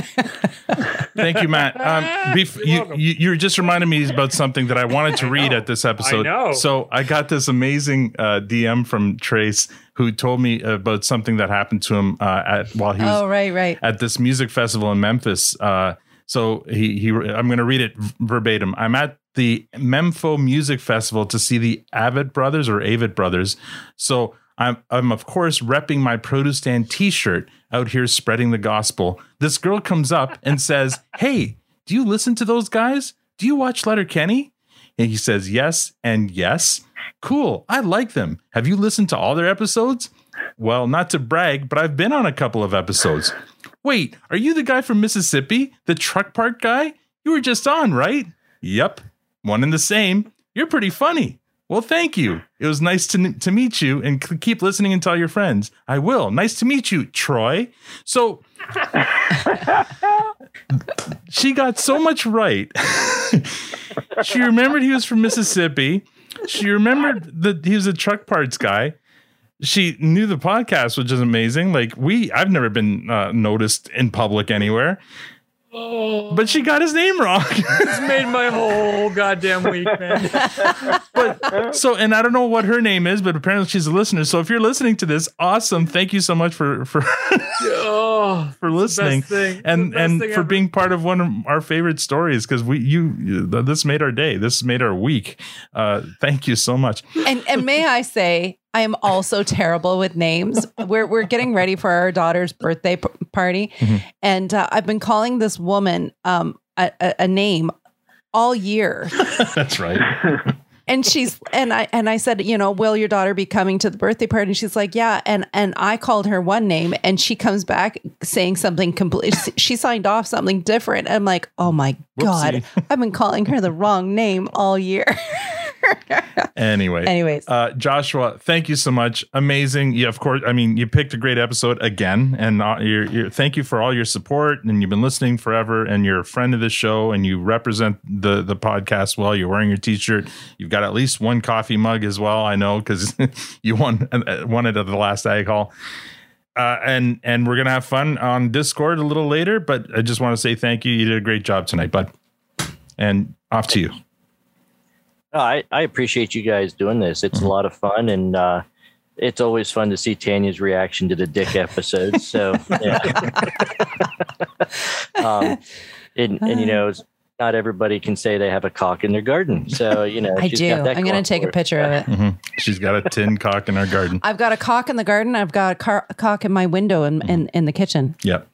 S6: Thank you, Matt. Um, bef- you, you you just reminded me about something that I wanted to read at this episode.
S1: know.
S6: So I got this amazing uh, DM from Trace who told me about something that happened to him uh, at while he was
S9: oh right right
S6: at this music festival in Memphis. Uh, so he he I'm going to read it verbatim. I'm at the Mempho Music Festival to see the Avett Brothers or Avett Brothers. So I'm I'm of course repping my produce stand T-shirt out here spreading the gospel. This girl comes up and says, "Hey, do you listen to those guys? Do you watch Letterkenny?" And he says, "Yes and yes." Cool. I like them. Have you listened to all their episodes? Well, not to brag, but I've been on a couple of episodes. Wait, are you the guy from Mississippi? The truck park guy? You were just on, right? Yep. One and the same. You're pretty funny. Well, thank you. It was nice to, to meet you and c- keep listening and tell your friends. I will. Nice to meet you, Troy. So she got so much right. she remembered he was from Mississippi. She remembered that he was a truck parts guy. She knew the podcast, which is amazing. Like we, I've never been uh, noticed in public anywhere. But she got his name wrong.
S1: It's made my whole goddamn week, man.
S6: but so, and I don't know what her name is, but apparently she's a listener. So if you're listening to this, awesome. Thank you so much for for
S1: oh,
S6: for listening
S1: thing.
S6: and
S1: best
S6: and
S1: thing
S6: for
S1: ever.
S6: being part of one of our favorite stories because we you you- this made our day. This made our week. Uh, thank you so much.
S9: and and may I say, I am also terrible with names. We're we're getting ready for our daughter's birthday p- party, and uh, I've been calling this woman um, a, a, a name all year.
S6: That's right.
S9: and she's and I and I said, you know, will your daughter be coming to the birthday party? And she's like, yeah. And and I called her one name, and she comes back saying something complete. She signed off something different. I'm like, oh my god, I've been calling her the wrong name all year.
S6: Anyway,
S9: Anyways.
S6: uh, Joshua, thank you so much. Amazing. You, of course, I mean, you picked a great episode again, and uh, you're, you're, thank you for all your support. And you've been listening forever, and you're a friend of the show, and you represent the the podcast well. You're wearing your T-shirt. You've got at least one coffee mug as well. I know because you won uh, won it at the last Ag Hall. Uh, and and we're gonna have fun on Discord a little later. But I just want to say thank you. You did a great job tonight, bud. And off to you.
S7: No, I, I appreciate you guys doing this. It's a lot of fun, and uh, it's always fun to see Tanya's reaction to the Dyck episodes. So, yeah. um, and, and you know, it's- not everybody can say they have a cock in their garden. So, you know,
S9: I
S7: she's
S9: do.
S7: got that
S9: I'm going
S7: going
S9: to take a picture of it.
S6: Mhm. She's got a tin cock in her garden.
S9: I've got a cock in the garden. I've got a, car- a cock in my window in, in, in the kitchen.
S6: Yep.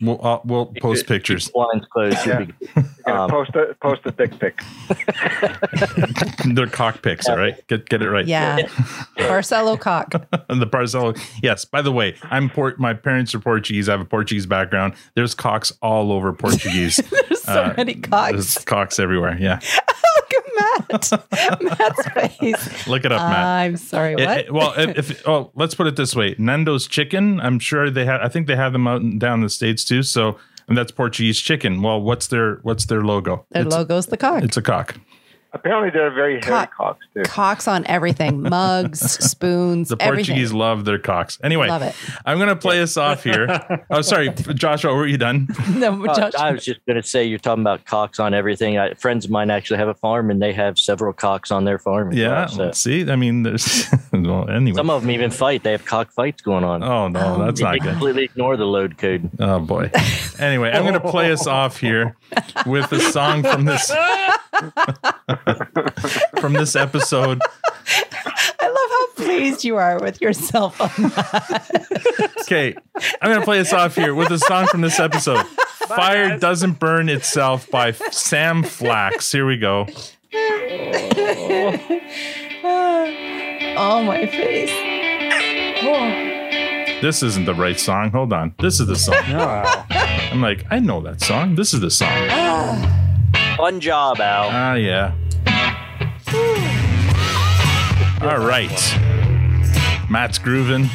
S6: We'll uh, we'll post pictures.
S7: Blinds closed.
S8: Yeah.
S7: be good.
S8: You're gonna
S7: Um,
S8: post a post a dick pic.
S6: They're cock pics, all right? Get get it right.
S9: Yeah. Barcelo cock.
S6: And the Barcelo. Yes. By the way, I'm port. My parents are Portuguese. I have a Portuguese background. There's cocks all over Portuguese.
S9: There's so many cocks.
S6: There's cocks everywhere. Yeah.
S9: Matt. Matt's face.
S6: Look it up, Matt.
S9: I'm sorry. What?
S6: it- well, if, if oh, let's put it this way: Nando's chicken. I'm sure they have. I think they have them out and down in the states too. So, and that's Portuguese chicken. Well, what's their what's their logo?
S9: Their
S6: it's,
S9: logo's the cock.
S6: It's a cock.
S8: Apparently, they're very hairy
S9: Cock.
S8: cocks too.
S9: Cocks on everything. Mugs, spoons,
S6: The
S9: everything.
S6: Portuguese love their cocks. Anyway,
S9: Love it.
S6: I'm going to play us off here. oh, sorry, Joshua, were you done?
S9: No,
S7: Uh, I was just going to say, you're talking about cocks on everything. I, friends of mine actually have a farm, and they have several cocks on their farm.
S6: Yeah.
S7: well, so.
S6: See, I mean, there's well, anyway.
S7: Some of them even fight. They have cock fights going on.
S6: Oh no, that's
S7: they
S6: not good.
S7: I completely ignore the load code.
S6: Oh boy. Anyway, I'm going to play us off here with a song from this from this episode.
S9: I love how pleased you are with yourself on that.
S6: Okay, I'm going to play us off here with a song from this episode. Fire doesn't burn itself by Sam Flax. Here we go.
S9: oh, my face. Oh.
S6: This isn't the right song. Hold on. This is the song. I'm like, I know that song. This is the song.
S7: Fun job, Al.
S6: Ah, yeah. All right. Matt's grooving.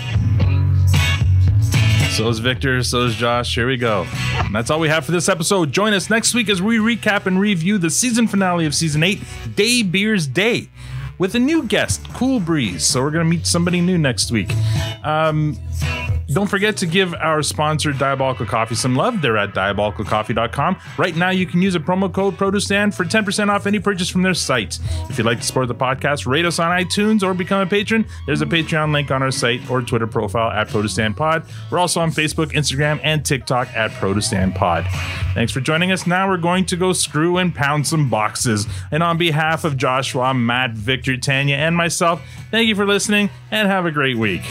S6: So is Victor. So is Josh. Here we go. And that's all we have for this episode. Join us next week as we recap and review the season finale of season eight, Day Beers Day, with a new guest, Cool Breeze. So we're going to meet somebody new next week. Um, don't forget to give our sponsor Diabolical Coffee some love. They're at diabolicalcoffee.com. Right now, you can use a promo code ProduceStand for 10% off any purchase from their site. If you'd like to support the podcast, rate us on iTunes or become a patron. There's a Patreon link on our site or Twitter profile at ProduceStandPod. We're also on Facebook, Instagram, and TikTok at ProduceStandPod. Thanks for joining us. Now we're going to go screw and pound some boxes. And on behalf of Joshua, Matt, Victor, Tanya, and myself. Thank you for listening and have a great week.